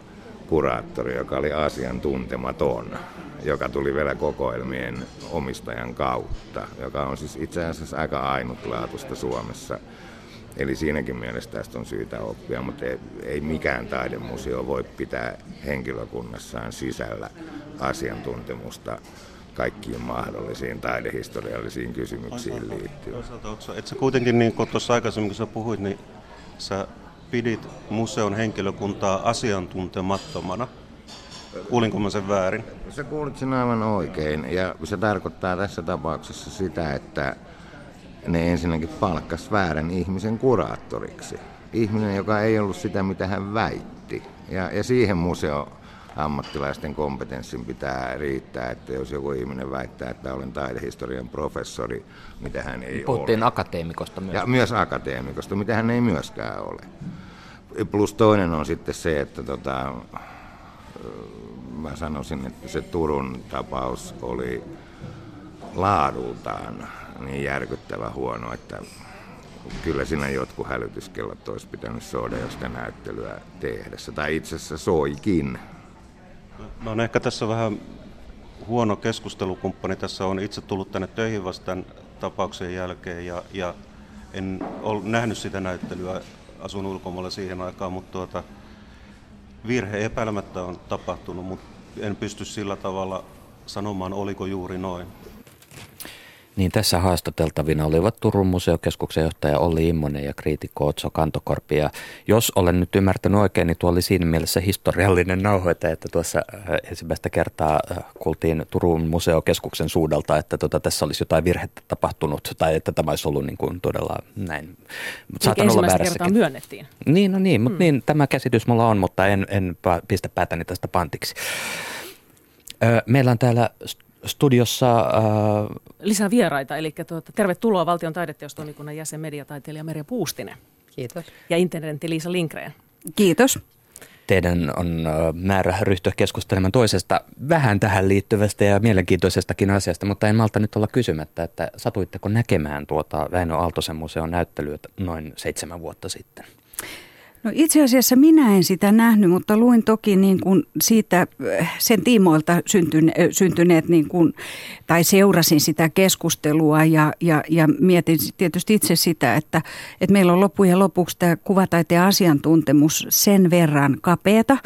kuraattori, joka oli asiantuntematon, joka tuli vielä kokoelmien omistajan kautta, joka on siis itse asiassa aika ainutlaatuista Suomessa. Eli siinäkin mielessä tästä on syytä oppia, mutta ei, ei mikään taidemuseo voi pitää henkilökunnassaan sisällä asiantuntemusta kaikkiin mahdollisiin taidehistoriallisiin kysymyksiin liittyen. Toisaalta, että sä kuitenkin, niin kuin tuossa aikaisemmin kun sä puhuit, niin sä pidit museon henkilökuntaa asiantuntemattomana. Kuulinko mä sen väärin? Sä kuulit sen aivan oikein ja se tarkoittaa tässä tapauksessa sitä, että ne ensinnäkin palkkas väärän ihmisen kuraattoriksi. Ihminen, joka ei ollut sitä, mitä hän väitti. Ja, ja siihen museo ammattilaisten kompetenssin pitää riittää, että jos joku ihminen väittää, että olen taidehistorian professori, mitä hän ei Puhuttiin ole. akateemikosta myös. Ja myös akateemikosta, mitä hän ei myöskään ole. Plus toinen on sitten se, että tota, mä sanoisin, että se Turun tapaus oli laadultaan niin järkyttävä huono, että kyllä siinä jotkut hälytyskellot olisi pitänyt soida, jos sitä näyttelyä tehdessä. Tai itse asiassa soikin. No on ehkä tässä vähän huono keskustelukumppani. Tässä on itse tullut tänne töihin vasta tapauksen jälkeen ja, ja en ole nähnyt sitä näyttelyä, asun ulkomailla siihen aikaan, mutta tuota, virhe epäilemättä on tapahtunut, mutta en pysty sillä tavalla sanomaan, oliko juuri noin. Niin tässä haastateltavina olivat Turun museokeskuksen johtaja Olli Immonen ja kriitikko Otso Kantokorpi. Ja jos olen nyt ymmärtänyt oikein, niin tuo oli siinä mielessä historiallinen nauhoite, että tuossa äh, ensimmäistä kertaa äh, kuultiin Turun museokeskuksen suudelta, että tota, tässä olisi jotain virhettä tapahtunut tai että tämä olisi ollut niin kuin todella näin. Saatan olla kertaa myönnettiin. Niin, no niin, mutta hmm. niin, tämä käsitys mulla on, mutta en, en pistä päätäni tästä pantiksi. Meillä on täällä studiossa... Äh, Lisää vieraita, eli tuota, tervetuloa Valtion taideteostoimikunnan jäsen mediataiteilija Merja Puustinen. Kiitos. Ja internetti Liisa Linkreen. Kiitos. Teidän on äh, määrä ryhtyä keskustelemaan toisesta vähän tähän liittyvästä ja mielenkiintoisestakin asiasta, mutta en malta nyt olla kysymättä, että satuitteko näkemään tuota Väinö Aaltosen museon näyttelyä noin seitsemän vuotta sitten? No itse asiassa minä en sitä nähnyt, mutta luin toki niin kuin siitä äh, sen tiimoilta äh, syntyneet niin kuin, tai seurasin sitä keskustelua ja, ja, ja mietin tietysti itse sitä, että, että meillä on loppujen lopuksi tämä kuvataiteen asiantuntemus sen verran kapeata,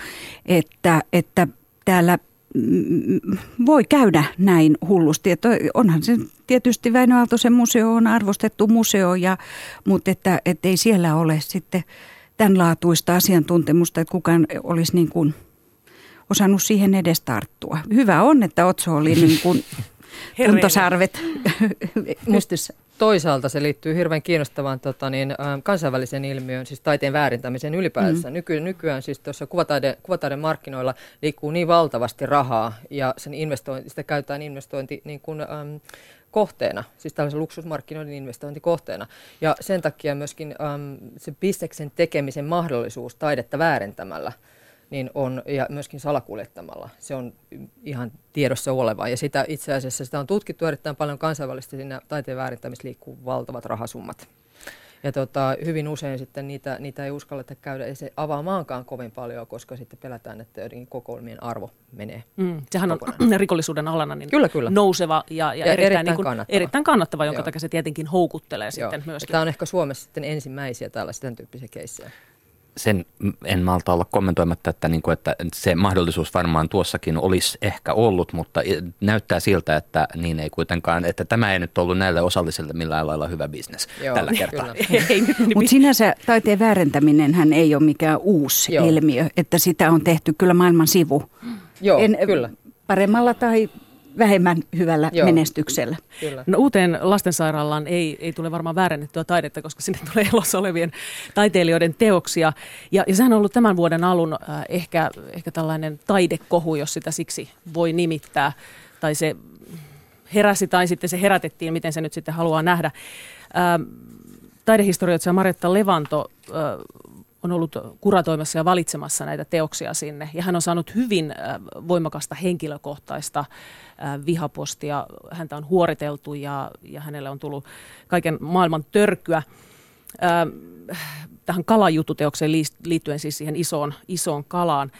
että, että täällä mm, voi käydä näin hullusti. Että onhan se tietysti Väinö Aaltosen museo on arvostettu museo, ja, mutta että, että ei siellä ole sitten tämän laatuista asiantuntemusta, että kukaan olisi niin kuin osannut siihen edes tarttua. Hyvä on, että Otso oli niin kuin tuntosarvet pystyssä. Toisaalta se liittyy hirveän kiinnostavaan tota, niin, kansainväliseen ilmiöön, siis taiteen väärintämiseen ylipäänsä. Mm. Nyky, nykyään siis tuossa kuvataide, kuvataiden markkinoilla liikkuu niin valtavasti rahaa ja sen investointi, sitä käytetään investointi niin kuin, ähm, kohteena, siis tällaisen luksusmarkkinoiden investointikohteena. Ja sen takia myöskin äm, se bisneksen tekemisen mahdollisuus taidetta väärentämällä niin on, ja myöskin salakuljettamalla, se on ihan tiedossa oleva. Ja sitä itse asiassa sitä on tutkittu erittäin paljon kansainvälisesti, siinä taiteen väärintämistä liikkuu valtavat rahasummat. Ja tota, hyvin usein sitten niitä, niitä ei uskalleta käydä ei se avaamaankaan kovin paljon, koska sitten pelätään, että jotenkin kokoelmien arvo menee. Mm, sehän on rikollisuuden alana niin kyllä, kyllä. nouseva ja, ja, ja erittäin, erittäin, niin kuin, kannattava. erittäin kannattava, jonka takia se tietenkin houkuttelee Joo. sitten myöskin. Tämä on ehkä Suomessa sitten ensimmäisiä tällaisia tyyppisiä keissejä sen en malta olla kommentoimatta, että, niin kuin, että se mahdollisuus varmaan tuossakin olisi ehkä ollut, mutta näyttää siltä, että niin ei kuitenkaan, että tämä ei nyt ollut näille osallisille millään lailla hyvä bisnes Joo, tällä kertaa. mutta sinänsä taiteen väärentäminen hän ei ole mikään uusi Joo. ilmiö, että sitä on tehty kyllä maailman sivu. Joo, en, kyllä. Paremmalla tai vähemmän hyvällä Joo. menestyksellä. Kyllä. No, uuteen lastensairaalaan ei, ei tule varmaan väärennettyä taidetta, koska sinne tulee elossa olevien taiteilijoiden teoksia. Ja, ja sehän on ollut tämän vuoden alun äh, ehkä, ehkä tällainen taidekohu, jos sitä siksi voi nimittää. Tai se heräsi tai sitten se herätettiin, miten se nyt sitten haluaa nähdä. Ähm, taidehistorioitsija Maretta Levanto äh, on ollut kuratoimassa ja valitsemassa näitä teoksia sinne. Ja hän on saanut hyvin äh, voimakasta henkilökohtaista äh, vihapostia. Häntä on huoriteltu ja, ja hänelle on tullut kaiken maailman törkyä. Tähän kalajututeokseen liittyen siis siihen isoon, isoon kalaan.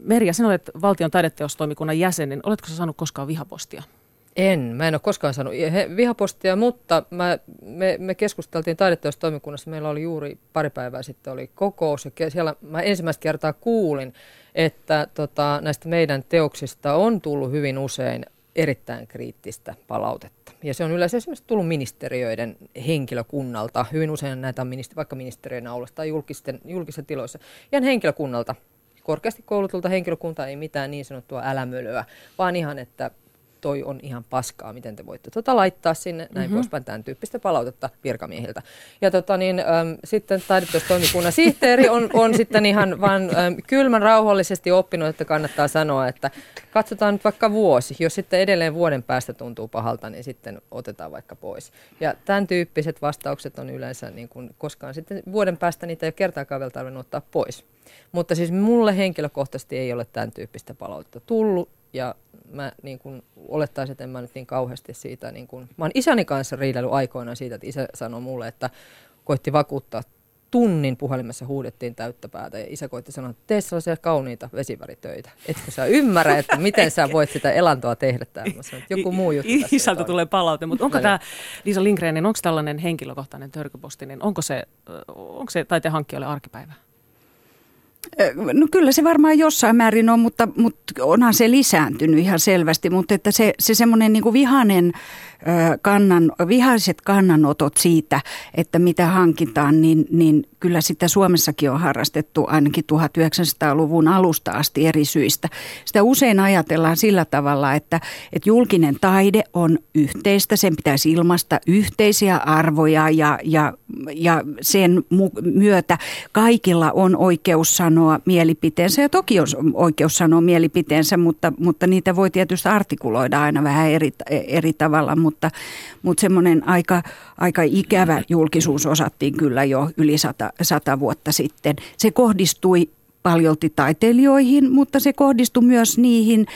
Merja, sinä olet valtion taideteostoimikunnan jäsen, niin oletko saanut koskaan vihapostia? En, mä en ole koskaan saanut vihapostia, mutta mä, me, me keskusteltiin taideteostoimikunnassa, meillä oli juuri pari päivää sitten oli kokous ja siellä mä ensimmäistä kertaa kuulin, että tota, näistä meidän teoksista on tullut hyvin usein erittäin kriittistä palautetta. Ja se on yleensä esimerkiksi tullut ministeriöiden henkilökunnalta, hyvin usein näitä on ministeri, vaikka ministeriön aulassa tai julkisten, julkisissa tiloissa, ihan henkilökunnalta. Korkeasti koulutulta henkilökunta ei mitään niin sanottua älämölyä, vaan ihan, että toi on ihan paskaa, miten te voitte tota laittaa sinne, näin mm-hmm. poispäin, tämän tyyppistä palautetta virkamiehiltä. Ja tota niin, äm, sitten taidetustoimikunnan sihteeri on, on sitten ihan vaan äm, kylmän rauhallisesti oppinut, että kannattaa sanoa, että katsotaan nyt vaikka vuosi. Jos sitten edelleen vuoden päästä tuntuu pahalta, niin sitten otetaan vaikka pois. Ja tämän tyyppiset vastaukset on yleensä, niin kuin koskaan sitten vuoden päästä niitä ei ole kertaakaan vielä tarvinnut ottaa pois. Mutta siis mulle henkilökohtaisesti ei ole tämän tyyppistä palautetta tullut ja mä niin kun olettaisin, että en mä nyt niin kauheasti siitä, niin kun, mä oon isäni kanssa riidellyt aikoinaan siitä, että isä sanoi mulle, että koitti vakuuttaa tunnin puhelimessa huudettiin täyttä päätä ja isä koitti sanoa, että tee sellaisia kauniita vesiväritöitä. Etkö sä ymmärrä, että miten sä voit sitä elantoa tehdä tämmöisen. Joku muu juttu Isältä tulee palaute, mutta onko tämä Liisa Lindgren, niin onko tällainen henkilökohtainen törkyposti, niin onko se, onko se taiteen hankkijoille arkipäivä? No kyllä se varmaan jossain määrin on, mutta, mutta onhan se lisääntynyt ihan selvästi, mutta että se, se semmoinen niin vihainen kannan, vihaiset kannanotot siitä, että mitä hankitaan, niin, niin kyllä sitä Suomessakin on harrastettu ainakin 1900-luvun alusta asti eri syistä. Sitä usein ajatellaan sillä tavalla, että, että julkinen taide on yhteistä, sen pitäisi ilmaista yhteisiä arvoja ja, ja, ja sen myötä kaikilla on oikeus sanoa mielipiteensä ja toki on oikeus sanoa mielipiteensä, mutta, mutta niitä voi tietysti artikuloida aina vähän eri, eri tavalla, mutta, mutta semmoinen aika, aika ikävä julkisuus osattiin kyllä jo yli sata, sata vuotta sitten. Se kohdistui paljolti taiteilijoihin, mutta se kohdistui myös niihin,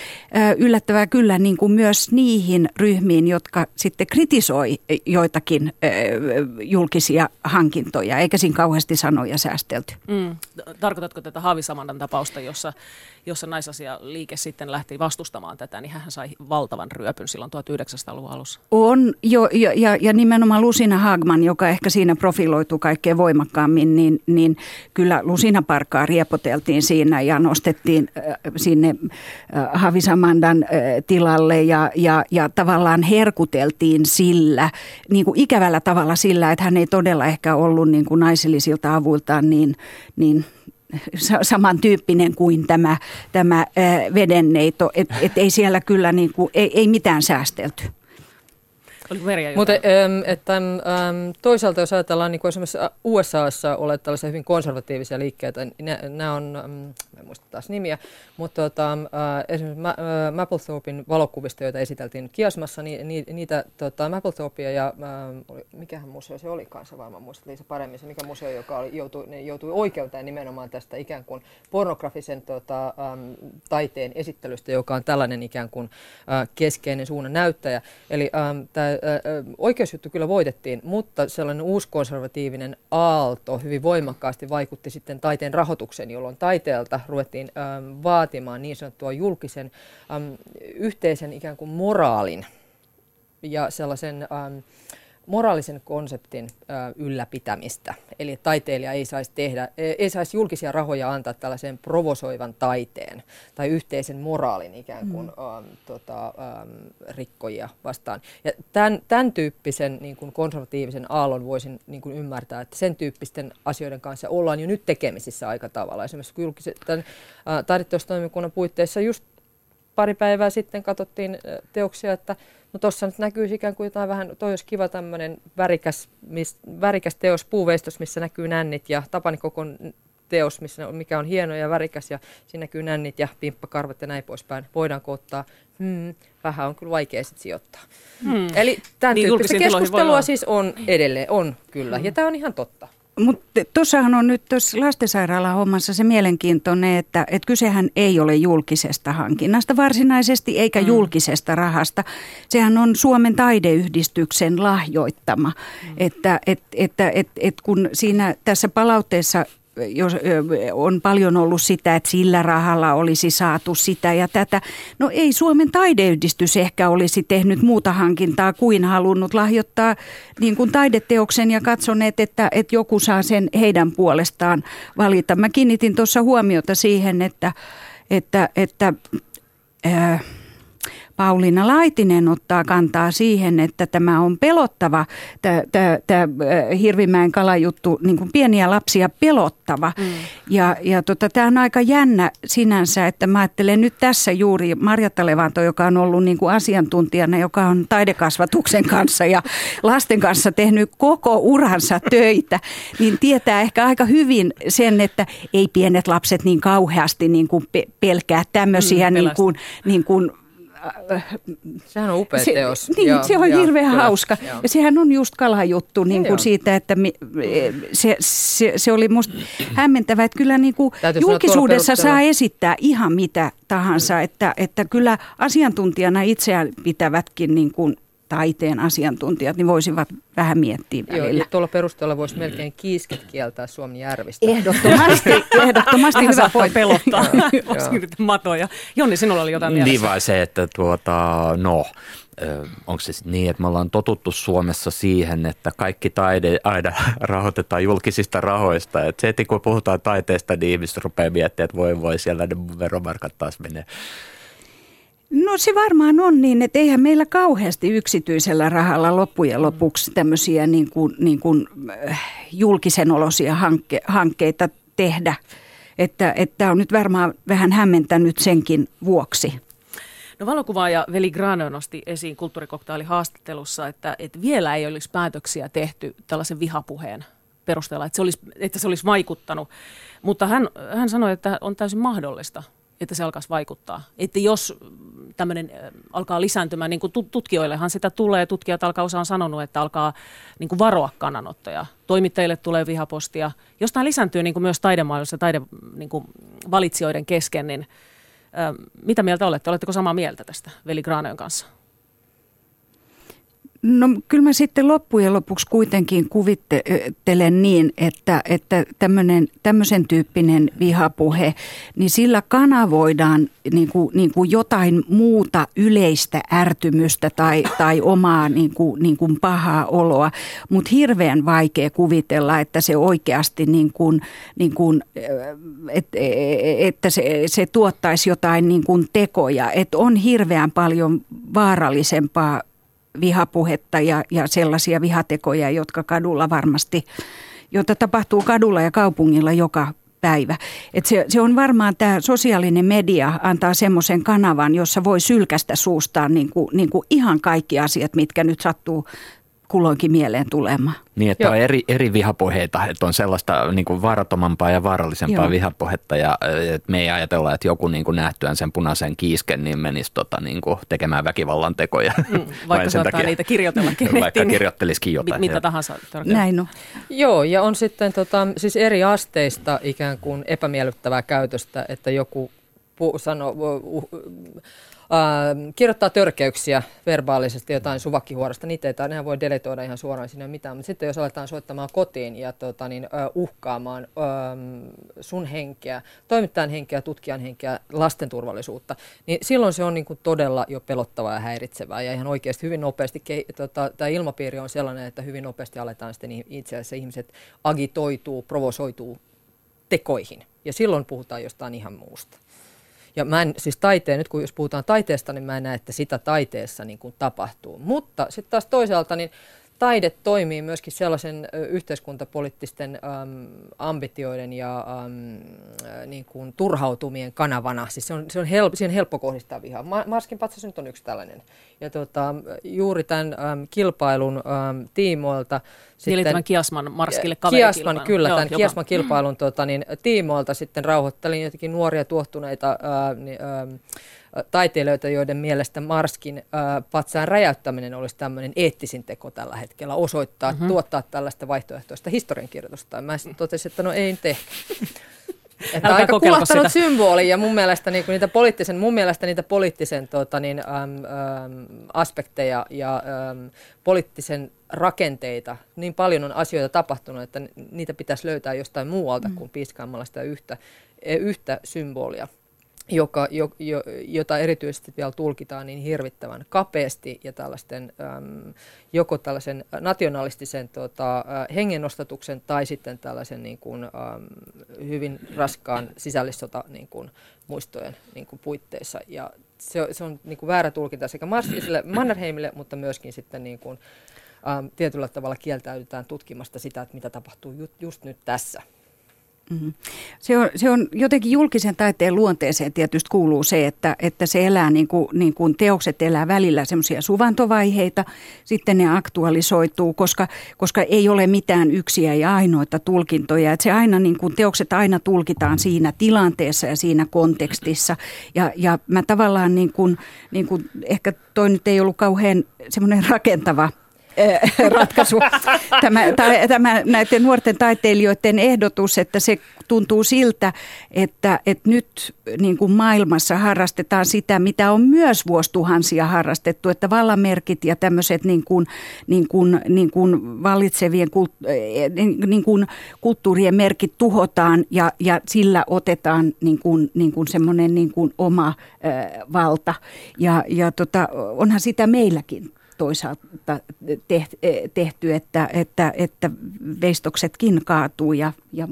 yllättävää kyllä, niin kuin myös niihin ryhmiin, jotka sitten kritisoi joitakin julkisia hankintoja, eikä siinä kauheasti sanoja säästelty. Mm. Tarkoitatko tätä Haavisamandan tapausta, jossa, jossa naisasialiike sitten lähti vastustamaan tätä, niin hän sai valtavan ryöpyn silloin 1900-luvun alussa? On, jo, jo, ja, ja nimenomaan Lusina Hagman, joka ehkä siinä profiloituu kaikkein voimakkaammin, niin, niin kyllä Lusina Parkaa riepoteltiin ajateltiin siinä ja nostettiin sinne Havisamandan tilalle ja, ja, ja tavallaan herkuteltiin sillä, niin kuin ikävällä tavalla sillä, että hän ei todella ehkä ollut niin kuin naisellisilta avuiltaan niin, niin samantyyppinen kuin tämä, tämä vedenneito, että et ei siellä kyllä niin kuin, ei, ei mitään säästelty. Oliko Merja Mutta että, toisaalta jos ajatellaan niin kuin esimerkiksi USAssa olet tällaisia hyvin konservatiivisia liikkeitä, niin nämä on, en muista taas nimiä, mutta tota, esimerkiksi Ma, Mapplethorpin valokuvista, joita esiteltiin Kiasmassa, niin, ni, niitä tota, Mapplethorpia ja äh, mikähän museo se oli kanssa varmaan muistat Liisa paremmin, se mikä museo, joka oli, joutui, ne joutui oikeuteen nimenomaan tästä ikään kuin pornografisen tota, taiteen esittelystä, joka on tällainen ikään kuin keskeinen suunnan näyttäjä. Eli ähm, tämä oikeusjuttu kyllä voitettiin, mutta sellainen uuskonservatiivinen aalto hyvin voimakkaasti vaikutti sitten taiteen rahoitukseen, jolloin taiteelta ruvettiin vaatimaan niin sanottua julkisen yhteisen ikään kuin moraalin ja sellaisen moraalisen konseptin ylläpitämistä. Eli taiteilija ei saisi, tehdä, e, ei saisi julkisia rahoja antaa tällaiseen provosoivan taiteen tai yhteisen moraalin ikään kuin mm. ö, tota, rikkojia vastaan. Ja tämän, tämän tyyppisen niin kuin konservatiivisen aallon voisin niin kuin ymmärtää, että sen tyyppisten asioiden kanssa ollaan jo nyt tekemisissä aika tavalla. Esimerkiksi julkisen, tämän, taideteostoimikunnan puitteissa just pari päivää sitten katsottiin teoksia, että no tuossa nyt näkyy ikään kuin jotain vähän, toi olisi kiva tämmöinen värikäs, mis, värikäs teos puuveistos, missä näkyy nännit ja Tapani koko teos, missä, mikä on hieno ja värikäs ja siinä näkyy nännit ja pimppakarvat ja näin poispäin. Voidaanko ottaa? Hmm, vähän on kyllä vaikea sitten sijoittaa. Hmm. Eli tämän niin, tyyppistä keskustelua siis on edelleen, on kyllä, hmm. ja tämä on ihan totta. Mutta tuossahan on nyt tuossa lastensairaalan hommassa se mielenkiintoinen, että, että kysehän ei ole julkisesta hankinnasta varsinaisesti eikä mm. julkisesta rahasta. Sehän on Suomen taideyhdistyksen lahjoittama. Mm. Että et, että et, et kun siinä tässä palautteessa jos, on paljon ollut sitä, että sillä rahalla olisi saatu sitä ja tätä. No ei Suomen taideyhdistys ehkä olisi tehnyt muuta hankintaa kuin halunnut lahjoittaa niin kuin taideteoksen ja katsoneet, että, että joku saa sen heidän puolestaan valita. Mä kiinnitin tuossa huomiota siihen, että, että, että ää, Pauliina Laitinen ottaa kantaa siihen, että tämä on pelottava, tämä Hirvimäen kalajuttu, niin kuin pieniä lapsia pelottava. Mm. Ja, ja tota, tämä on aika jännä sinänsä, että mä ajattelen nyt tässä juuri Marjatta Levanto, joka on ollut niin kuin asiantuntijana, joka on taidekasvatuksen kanssa ja lasten kanssa tehnyt koko uransa töitä, niin tietää ehkä aika hyvin sen, että ei pienet lapset niin kauheasti niin kuin pelkää tämmöisiä mm, niin kuin, niin kuin Sehän on upea se, teos. Niin, joo, se on joo, hirveän kyllä, hauska. Joo. Ja sehän on just kalajuttu niin kuin siitä, että mi, se, se, se oli musta hämmentävä, että kyllä niin kuin julkisuudessa saa esittää ihan mitä tahansa. Mm. Että, että kyllä asiantuntijana itseään pitävätkin niin kuin taiteen asiantuntijat niin voisivat vähän miettiä välillä. Joo, ja tuolla perusteella voisi melkein kiisket kieltää Suomen järvistä. Ehdottomasti, ehdottomasti hyvä voi pelottaa. matoja. Jonni, sinulla oli jotain mielessä. Niin vai se, että tuota, no, onko se niin, että me ollaan totuttu Suomessa siihen, että kaikki taide aina rahoitetaan julkisista rahoista. Että se, että kun puhutaan taiteesta, niin ihmiset rupeaa miettimään, että voi voi, siellä ne veromarkat taas menee. No se varmaan on niin, että eihän meillä kauheasti yksityisellä rahalla loppujen lopuksi tämmöisiä niin kuin, niin kuin, äh, julkisen olosia hankke, hankkeita tehdä. Että, että on nyt varmaan vähän hämmentänyt senkin vuoksi. No valokuvaaja Veli Grano nosti esiin kulttuurikoktaali haastattelussa, että, että vielä ei olisi päätöksiä tehty tällaisen vihapuheen perusteella, että se olisi, että se olisi vaikuttanut. Mutta hän, hän sanoi, että on täysin mahdollista että se alkaisi vaikuttaa. Että jos tämmöinen alkaa lisääntymään, niin kuin tutkijoillehan sitä tulee, tutkijat alkaa osa on sanonut, että alkaa niin kuin varoa kannanottoja. Toimittajille tulee vihapostia. Jos tämä lisääntyy niin kuin myös taidemaailmassa taide, niin kuin valitsijoiden kesken, niin mitä mieltä olette? Oletteko samaa mieltä tästä Veli Graanön kanssa? No kyllä mä sitten loppujen lopuksi kuitenkin kuvittelen niin, että, että tämmönen, tämmöisen tyyppinen vihapuhe, niin sillä kanavoidaan niin kuin, niin kuin jotain muuta yleistä ärtymystä tai, tai omaa niin kuin, niin kuin pahaa oloa, mutta hirveän vaikea kuvitella, että se oikeasti niin kuin, niin kuin, että, että se, se tuottaisi jotain niin kuin tekoja, että on hirveän paljon vaarallisempaa vihapuhetta ja, ja sellaisia vihatekoja, jotka kadulla varmasti, joita tapahtuu kadulla ja kaupungilla joka päivä. Et se, se on varmaan tämä sosiaalinen media antaa semmoisen kanavan, jossa voi sylkästä suustaan niin kuin, niin kuin ihan kaikki asiat, mitkä nyt sattuu kulloinkin mieleen tulemaan. Niin, että Joo. on eri, eri vihapuheita, että on sellaista niin kuin vaaratomampaa ja vaarallisempaa Joo. vihapuhetta ja että me ei ajatella, että joku niin kuin nähtyään sen punaisen kiisken, niin menisi tota, niin kuin tekemään väkivallan tekoja. Mm, vaikka saattaa takia, niitä kirjoitellakin. Vaikka kirjoittelisikin jotain. Mitä tahansa. Näin on. Joo, ja on sitten tota, siis eri asteista ikään kuin epämiellyttävää käytöstä, että joku pu- sanoo, uh, uh, äh, kirjoittaa törkeyksiä verbaalisesti jotain suvakkihuorosta, niitä ei tai voi deletoida ihan suoraan sinne mitään, mutta sitten jos aletaan soittamaan kotiin ja tota, niin, uhkaamaan äh, sun henkeä, toimittajan henkeä, tutkijan henkeä, lasten turvallisuutta, niin silloin se on niin kuin todella jo pelottavaa ja häiritsevää ja ihan oikeasti hyvin nopeasti tota, tämä ilmapiiri on sellainen, että hyvin nopeasti aletaan sitten itse asiassa ihmiset agitoituu, provosoituu tekoihin. Ja silloin puhutaan jostain ihan muusta. Ja mä en, siis taiteen, nyt kun jos puhutaan taiteesta, niin mä en näe, että sitä taiteessa niin kuin tapahtuu. Mutta sitten taas toisaalta, niin taide toimii myöskin sellaisen yhteiskuntapoliittisten äm, ambitioiden ja äm, niin kuin turhautumien kanavana. Siis se on, se on, help, siihen helppo kohdistaa vihaa. Marskin patsas nyt on yksi tällainen. Ja tota, juuri tämän äm, kilpailun äm, tiimoilta sitten, tämän Kiasman Marskille Kiasman, kyllä, Joo, tämän joka... Kiasman kilpailun tota, niin, tiimoilta sitten rauhoittelin jotenkin nuoria tuottuneita ää, niin, ää, taiteilijoita, joiden mielestä Marskin ää, patsaan räjäyttäminen olisi tämmöinen eettisin teko tällä hetkellä, osoittaa, mm-hmm. tuottaa tällaista vaihtoehtoista historiankirjoitusta. Mä totesin, että no ei nyt ehkä. Että aika kulahtanut symboli ja mun mielestä, niin niitä poliittisen, mun mielestä niitä poliittisen tota, niin, äm, äm, aspekteja ja äm, poliittisen rakenteita, niin paljon on asioita tapahtunut, että niitä pitäisi löytää jostain muualta mm. kuin piiskaamalla sitä yhtä, yhtä symbolia joka, jo, jo, jota erityisesti vielä tulkitaan niin hirvittävän kapeasti ja tällaisten, äm, joko tällaisen nationalistisen tota, hengennostatuksen tai sitten tällaisen niin kuin, äm, hyvin raskaan sisällissota niin kuin, muistojen niin kuin, puitteissa. Ja se, se on niin kuin väärä tulkinta sekä Marsisille, Mannerheimille, mutta myöskin sitten niin kuin, äm, tietyllä tavalla kieltäydytään tutkimasta sitä, että mitä tapahtuu ju, just nyt tässä. Mm-hmm. Se on, se on jotenkin julkisen taiteen luonteeseen tietysti kuuluu se, että, että se elää niin kuin, niin kuin teokset elää välillä semmoisia suvantovaiheita, sitten ne aktualisoituu, koska, koska ei ole mitään yksiä ja ainoita tulkintoja. Että se aina niin kuin, teokset aina tulkitaan siinä tilanteessa ja siinä kontekstissa. Ja, ja mä tavallaan niin kuin, niin kuin, ehkä toi nyt ei ollut kauhean semmoinen rakentava ratkaisu. Tämä, tämä näiden nuorten taiteilijoiden ehdotus, että se tuntuu siltä, että, että nyt niin kuin maailmassa harrastetaan sitä, mitä on myös vuosituhansia harrastettu, että vallanmerkit ja tämmöiset niin kuin, niin kuin, niin kuin vallitsevien kult, eh, niin kuin kulttuurien merkit tuhotaan ja, ja sillä otetaan niin kuin, niin kuin semmoinen niin kuin oma äh, valta. Ja, ja tota, onhan sitä meilläkin toisaalta tehty, että, että, että veistoksetkin kaatuu ja, ja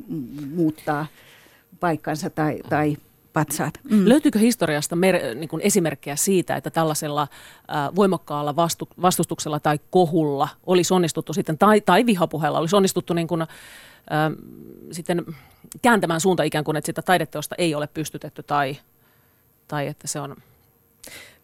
muuttaa paikkansa tai, tai patsaat. Mm. Löytyykö historiasta mer- niin kuin esimerkkejä siitä, että tällaisella äh, voimakkaalla vastu- vastustuksella tai kohulla olisi onnistuttu sitten, tai, tai vihapuheella olisi onnistuttu niin kuin, äh, sitten kääntämään suunta ikään kuin, että sitä taideteosta ei ole pystytetty tai, tai että se on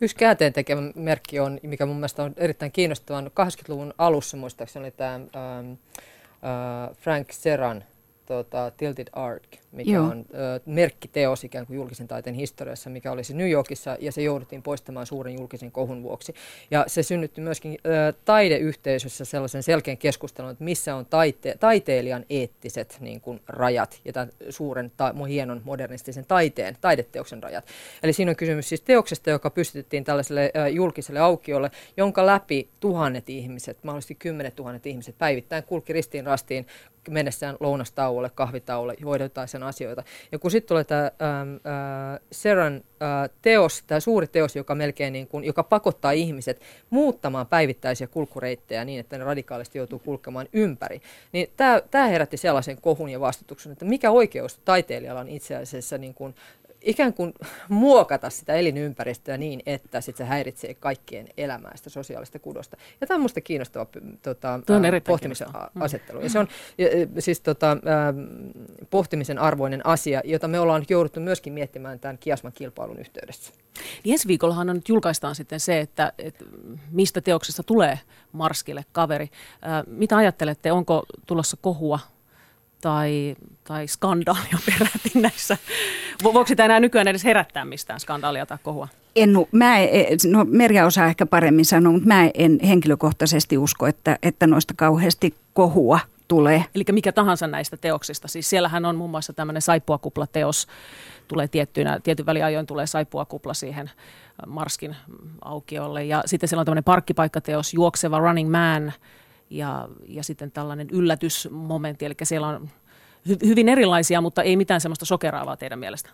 Yksi käänteen tekevä merkki on, mikä mun mielestä on erittäin kiinnostava, 80-luvun alussa muistaakseni oli tämä ähm, äh, Frank Serran tota, Tilted Arc, mikä Joo. on ö, merkkiteos ikään kuin julkisen taiteen historiassa, mikä oli New Yorkissa, ja se jouduttiin poistamaan suuren julkisen kohun vuoksi. Ja se synnytti myöskin ö, taideyhteisössä sellaisen selkeän keskustelun, että missä on taite- taiteilijan eettiset niin kuin, rajat ja tämän suuren, ta- hienon modernistisen taiteen, taideteoksen rajat. Eli siinä on kysymys siis teoksesta, joka pystytettiin tällaiselle ö, julkiselle aukiolle, jonka läpi tuhannet ihmiset, mahdollisesti kymmenet tuhannet ihmiset päivittäin kulki ristiin rastiin mennessään lounastauolle, kahvitauolle, hoidetaan sen asioita. Ja kun sitten tulee tämä äh, Seran äh, teos, tämä suuri teos, joka melkein niin kuin, joka pakottaa ihmiset muuttamaan päivittäisiä kulkureittejä niin, että ne radikaalisti joutuu kulkemaan ympäri, niin tämä herätti sellaisen kohun ja vastutuksen, että mikä oikeus taiteilijalla on itse asiassa niin kuin ikään kuin muokata sitä elinympäristöä niin, että sit se häiritsee kaikkien elämää, sitä sosiaalista kudosta. Ja tämä on minusta kiinnostava tota, on pohtimisen kiinnostava. asettelu. Ja se on ja, siis tota, pohtimisen arvoinen asia, jota me ollaan jouduttu myöskin miettimään tämän Kiasman kilpailun yhteydessä. Niin ensi viikollahan on nyt julkaistaan sitten se, että, että mistä teoksesta tulee Marskille kaveri. Mitä ajattelette, onko tulossa kohua tai, tai skandaalia peräti näissä. Voiko sitä enää nykyään edes herättää mistään skandaalia tai kohua? En, mä en, no Merja osaa ehkä paremmin sanoa, mutta mä en henkilökohtaisesti usko, että, että noista kauheasti kohua tulee. Eli mikä tahansa näistä teoksista. Siis siellähän on muun muassa tämmöinen saippuakuplateos, tulee tiettyinä, tietyn väliajoin tulee saippuakupla siihen Marskin aukiolle. Ja sitten siellä on tämmöinen parkkipaikkateos, juokseva Running Man – ja, ja sitten tällainen yllätysmomentti, eli siellä on hy, hyvin erilaisia, mutta ei mitään semmoista sokeraavaa teidän mielestä.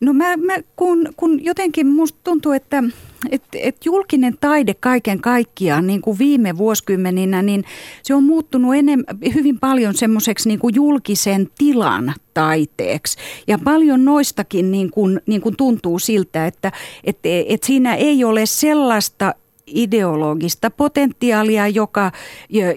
No mä, mä kun, kun jotenkin musta tuntuu, että et, et julkinen taide kaiken kaikkiaan niin kuin viime vuosikymmeninä, niin se on muuttunut enem, hyvin paljon semmoiseksi niin julkisen tilan taiteeksi. Ja paljon noistakin niin kuin, niin kuin tuntuu siltä, että et, et siinä ei ole sellaista ideologista potentiaalia, joka,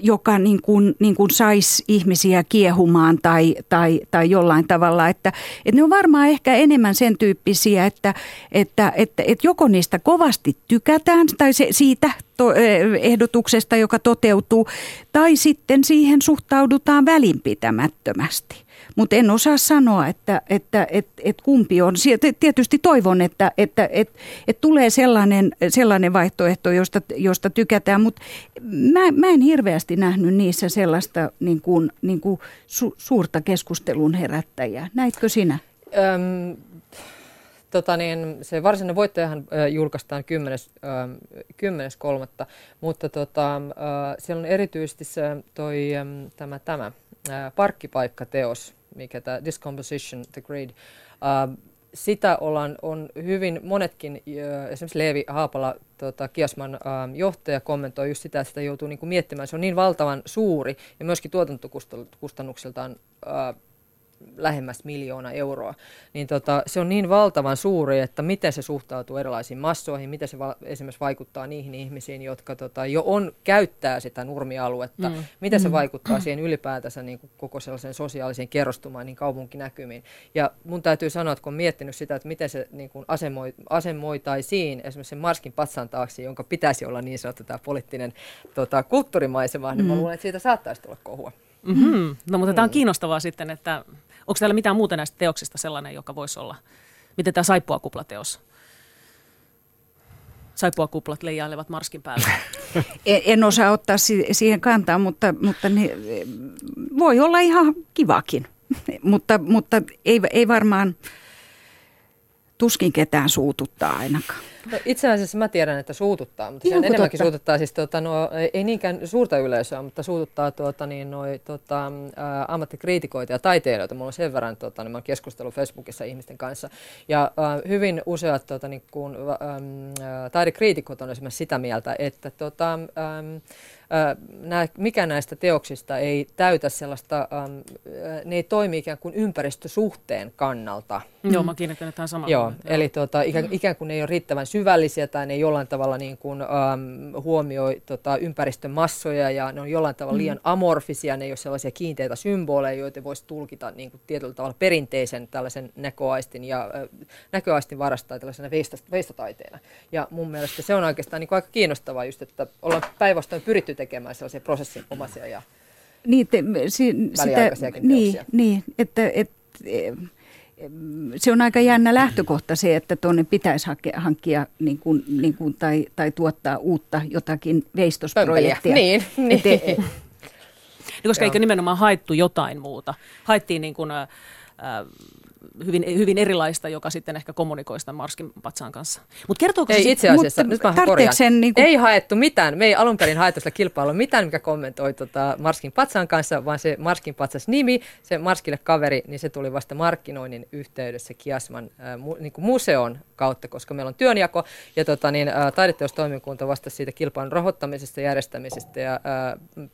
joka niin kuin, niin kuin saisi ihmisiä kiehumaan tai, tai, tai jollain tavalla. Että, että ne on varmaan ehkä enemmän sen tyyppisiä, että, että, että, että joko niistä kovasti tykätään tai se, siitä to, eh, ehdotuksesta, joka toteutuu, tai sitten siihen suhtaudutaan välinpitämättömästi mutta en osaa sanoa, että, että et, et kumpi on. Tietysti toivon, että, että et, et tulee sellainen, sellainen vaihtoehto, josta, josta tykätään, mutta mä, mä en hirveästi nähnyt niissä sellaista niin kuin, niin kuin su, suurta keskustelun herättäjää. Näitkö sinä? Öm, tota niin, se varsinainen voittajahan julkaistaan 10.3., äh, mutta tota, siellä on erityisesti se, toi, tämä, tämä äh, parkkipaikkateos, mikä tämä Discomposition, The Grid, uh, sitä ollaan, on hyvin monetkin, uh, esimerkiksi Leevi Haapala, tota, Kiasman uh, johtaja, kommentoi just sitä, että sitä joutuu niinku miettimään. Se on niin valtavan suuri ja myöskin tuotantokustannuksiltaan uh, lähemmäs miljoona euroa, niin tota, se on niin valtavan suuri, että miten se suhtautuu erilaisiin massoihin, miten se va- esimerkiksi vaikuttaa niihin ihmisiin, jotka tota, jo on, käyttää sitä nurmialuetta, mm. miten se mm. vaikuttaa siihen ylipäätänsä niin kuin koko sellaisen sosiaalisen kerrostumaan, niin kaupunkinäkymiin. Ja mun täytyy sanoa, että kun on miettinyt sitä, että miten se niin kuin asemoi, asemoitaisiin esimerkiksi sen Marskin patsan taakse, jonka pitäisi olla niin sanottu tämä poliittinen tota, kulttuurimaisema, mm. niin mä mm. luulen, että siitä saattaisi tulla kohua. Mm-hmm. No mutta mm. tämä on kiinnostavaa sitten, että onko täällä mitään muuta näistä teoksista sellainen, joka voisi olla? Miten tämä saippua kuplateos? Saippua kuplat leijailevat Marskin päällä. en, en osaa ottaa siihen kantaa, mutta, mutta ne, voi olla ihan kivakin. mutta, mutta ei, ei varmaan tuskin ketään suututtaa ainakaan. No, itse asiassa mä tiedän, että suututtaa, mutta se enemmänkin totta. suututtaa siis, tuota, no, ei niinkään suurta yleisöä, mutta suututtaa tuota, niin, noi, tuota, ä, ammattikriitikoita ja taiteilijoita. Mulla on sen verran, tuota, niin mä keskustellut Facebookissa ihmisten kanssa. Ja ä, hyvin useat tuota, niin, kun, ä, ä, taidekriitikot on esimerkiksi sitä mieltä, että tuota, ä, nää, mikä näistä teoksista ei täytä sellaista, äm, ne ei toimi ikään kuin ympäristösuhteen kannalta. Mm. Joo, mä kiinnittänyt tähän samaan. Joo, eli tuota, ikään, ikään kuin ne ei ole riittävän syvällisiä tai ne jollain tavalla niin kuin, äm, huomioi tota, ympäristön massoja ja ne on jollain tavalla liian amorfisia, ne ei ole sellaisia kiinteitä symboleja, joita voisi tulkita niin kuin tietyllä tavalla perinteisen tällaisen näköaistin ja äh, näköaistin varastaa tällaisena veistotaiteena. Ja mun mielestä se on oikeastaan niin kuin aika kiinnostavaa just, että ollaan päinvastoin pyritty tekemään sellaisia prosessin omaisia ja niin, te, si, sitä, niin, niin, että, et, se on aika jännä lähtökohta se, että tuonne pitäisi hake, hankkia niin kuin, niin kuin, tai, tai tuottaa uutta jotakin veistosprojektia. Niin, niin. Et, koska eikö nimenomaan haettu jotain muuta? Haettiin niin kuin, äh, hyvin, hyvin erilaista, joka sitten ehkä kommunikoi sitä Marskin patsaan kanssa. Mutta kertooko ei, se itse asiassa, nyt mä korjaan. Niin kuin... Ei haettu mitään, me ei alun perin haettu sitä kilpailua mitään, mikä kommentoi tota Marskin patsaan kanssa, vaan se Marskin patsas nimi, se Marskille kaveri, niin se tuli vasta markkinoinnin yhteydessä Kiasman äh, mu, niin kuin museon kautta, koska meillä on työnjako ja tota, niin, äh, taideteostoimikunta vastasi siitä kilpailun rahoittamisesta, järjestämisestä ja äh,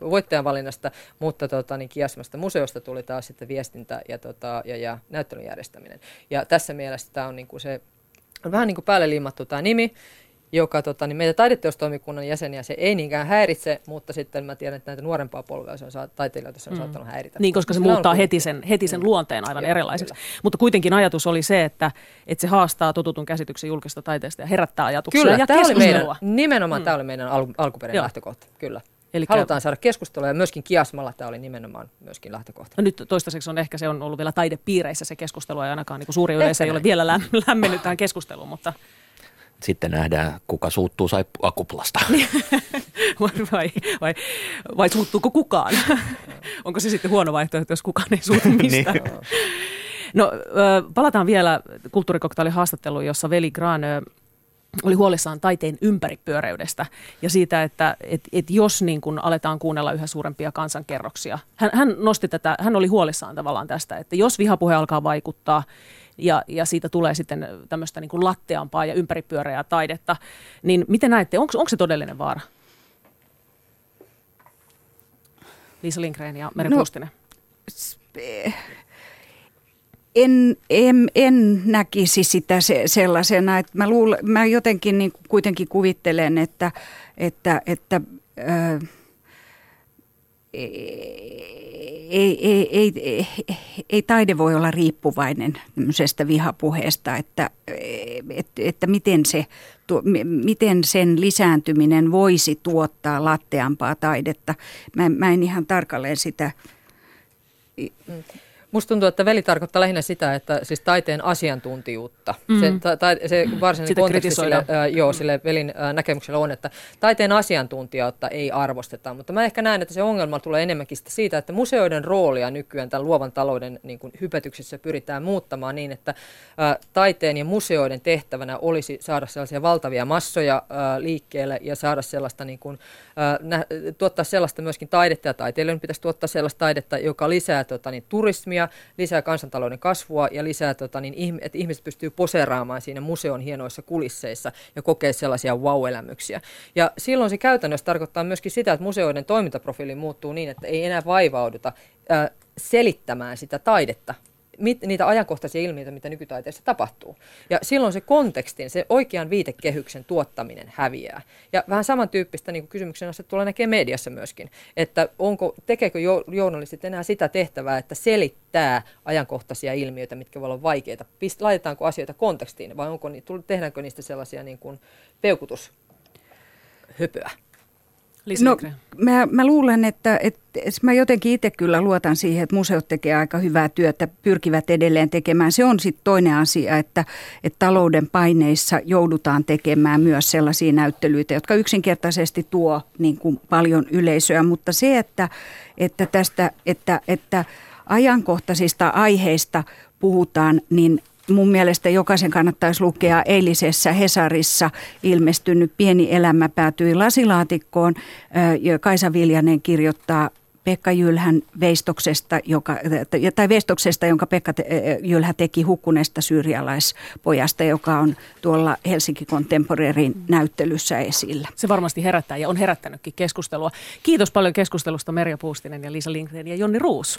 voittajan valinnasta, mutta tota, niin Kiasmasta museosta tuli taas sitten viestintä ja, tota, ja, ja näyttelyn järjestäminen. Ja tässä mielessä tämä on niin kuin se on vähän niin kuin päälle liimattu tämä nimi, joka tota, niin meitä taideteostoimikunnan jäseniä se ei niinkään häiritse, mutta sitten mä tiedän, että näitä nuorempaa polvea se on saa, taiteilijoita se on mm. saattanut häiritä. Niin, koska se muuttaa heti sen, heti sen mm. luonteen aivan Joo, erilaiseksi. Kyllä. Mutta kuitenkin ajatus oli se, että, että se haastaa totutun käsityksen julkista taiteesta ja herättää ajatuksia kyllä, ja tämä oli meidän, nimenomaan mm. tämä oli meidän al, alkuperäinen lähtökohta, kyllä. Eli Halutaan saada keskustelua ja myöskin Kiasmalla tämä oli nimenomaan myöskin lähtökohta. No nyt toistaiseksi on ehkä se on ollut vielä taidepiireissä se keskustelu ja ainakaan niin suuri yleisö ei ole vielä lämmennyt tähän keskusteluun, mutta sitten nähdään, kuka suuttuu saippua kuplasta. vai, vai, vai, vai suuttuuko kukaan? Onko se sitten huono vaihtoehto, jos kukaan ei suutu mistään? niin. No, palataan vielä kulttuurikoktailin haastatteluun, jossa Veli Gran oli huolissaan taiteen ympäripyöreydestä ja siitä, että et, et jos niin kun aletaan kuunnella yhä suurempia kansankerroksia. Hän, hän nosti tätä, hän oli huolissaan tavallaan tästä, että jos vihapuhe alkaa vaikuttaa ja, ja siitä tulee sitten tämmöistä niin kuin latteampaa ja ympäripyöreää taidetta, niin miten näette, onko, onko se todellinen vaara? Liisa Lindgren ja Meri no, en, en, en näkisi sitä se, sellaisena, että mä, luulen, mä jotenkin niin kuitenkin kuvittelen, että, että, että ää, ei, ei, ei, ei, ei taide voi olla riippuvainen tämmöisestä vihapuheesta, että, että, että miten, se, miten sen lisääntyminen voisi tuottaa latteampaa taidetta. Mä, mä en ihan tarkalleen sitä mm. Musta tuntuu, että veli tarkoittaa lähinnä sitä, että siis taiteen asiantuntijuutta. Mm. Se, ta, ta, se varsinainen sitä konteksti sille, äh, joo, sille velin äh, näkemyksellä on, että taiteen asiantuntijuutta ei arvosteta. Mutta mä ehkä näen, että se ongelma tulee enemmänkin siitä, että museoiden roolia nykyään tämän luovan talouden niin kuin, hypetyksessä pyritään muuttamaan niin, että äh, taiteen ja museoiden tehtävänä olisi saada sellaisia valtavia massoja äh, liikkeelle ja saada sellaista, niin kuin, äh, nä, tuottaa sellaista myöskin taidetta ja taiteilijoiden pitäisi tuottaa sellaista taidetta, joka lisää tota, niin, turismia turismia, lisää kansantalouden kasvua ja lisää, tota, niin, että ihmiset pystyy poseeraamaan siinä museon hienoissa kulisseissa ja kokee sellaisia wow-elämyksiä. Ja silloin se käytännössä tarkoittaa myöskin sitä, että museoiden toimintaprofiili muuttuu niin, että ei enää vaivauduta äh, selittämään sitä taidetta, mit, niitä ajankohtaisia ilmiöitä, mitä nykytaiteessa tapahtuu. Ja silloin se kontekstin, se oikean viitekehyksen tuottaminen häviää. Ja vähän samantyyppistä niin kysymyksen tulee näkee mediassa myöskin, että onko, tekeekö journalistit enää sitä tehtävää, että selittää ajankohtaisia ilmiöitä, mitkä voivat olla vaikeita. Pist, laitetaanko asioita kontekstiin vai onko, tehdäänkö niistä sellaisia niin kuin peukutushöpöä? No, mä, mä luulen, että, että mä jotenkin itse kyllä luotan siihen, että museot tekee aika hyvää työtä, pyrkivät edelleen tekemään. Se on sitten toinen asia, että, että talouden paineissa joudutaan tekemään myös sellaisia näyttelyitä, jotka yksinkertaisesti tuo niin kuin paljon yleisöä. Mutta se, että, että tästä, että, että ajankohtaisista aiheista puhutaan, niin mun mielestä jokaisen kannattaisi lukea eilisessä Hesarissa ilmestynyt Pieni elämä päätyi lasilaatikkoon. Kaisa Viljanen kirjoittaa Pekka Jylhän veistoksesta, joka, tai veistoksesta, jonka Pekka Jylhä teki hukkuneesta syyrialaispojasta, joka on tuolla Helsinki Contemporarin näyttelyssä esillä. Se varmasti herättää ja on herättänytkin keskustelua. Kiitos paljon keskustelusta Merja Puustinen ja Liisa Lindgren ja Jonni Ruus.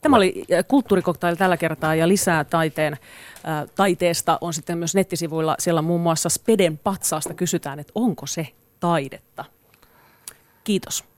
Tämä oli kulttuurikoktail tällä kertaa ja lisää taiteen, ä, äh, taiteesta on sitten myös nettisivuilla. Siellä muun muassa Speden patsaasta kysytään, että onko se taidetta. Kiitos.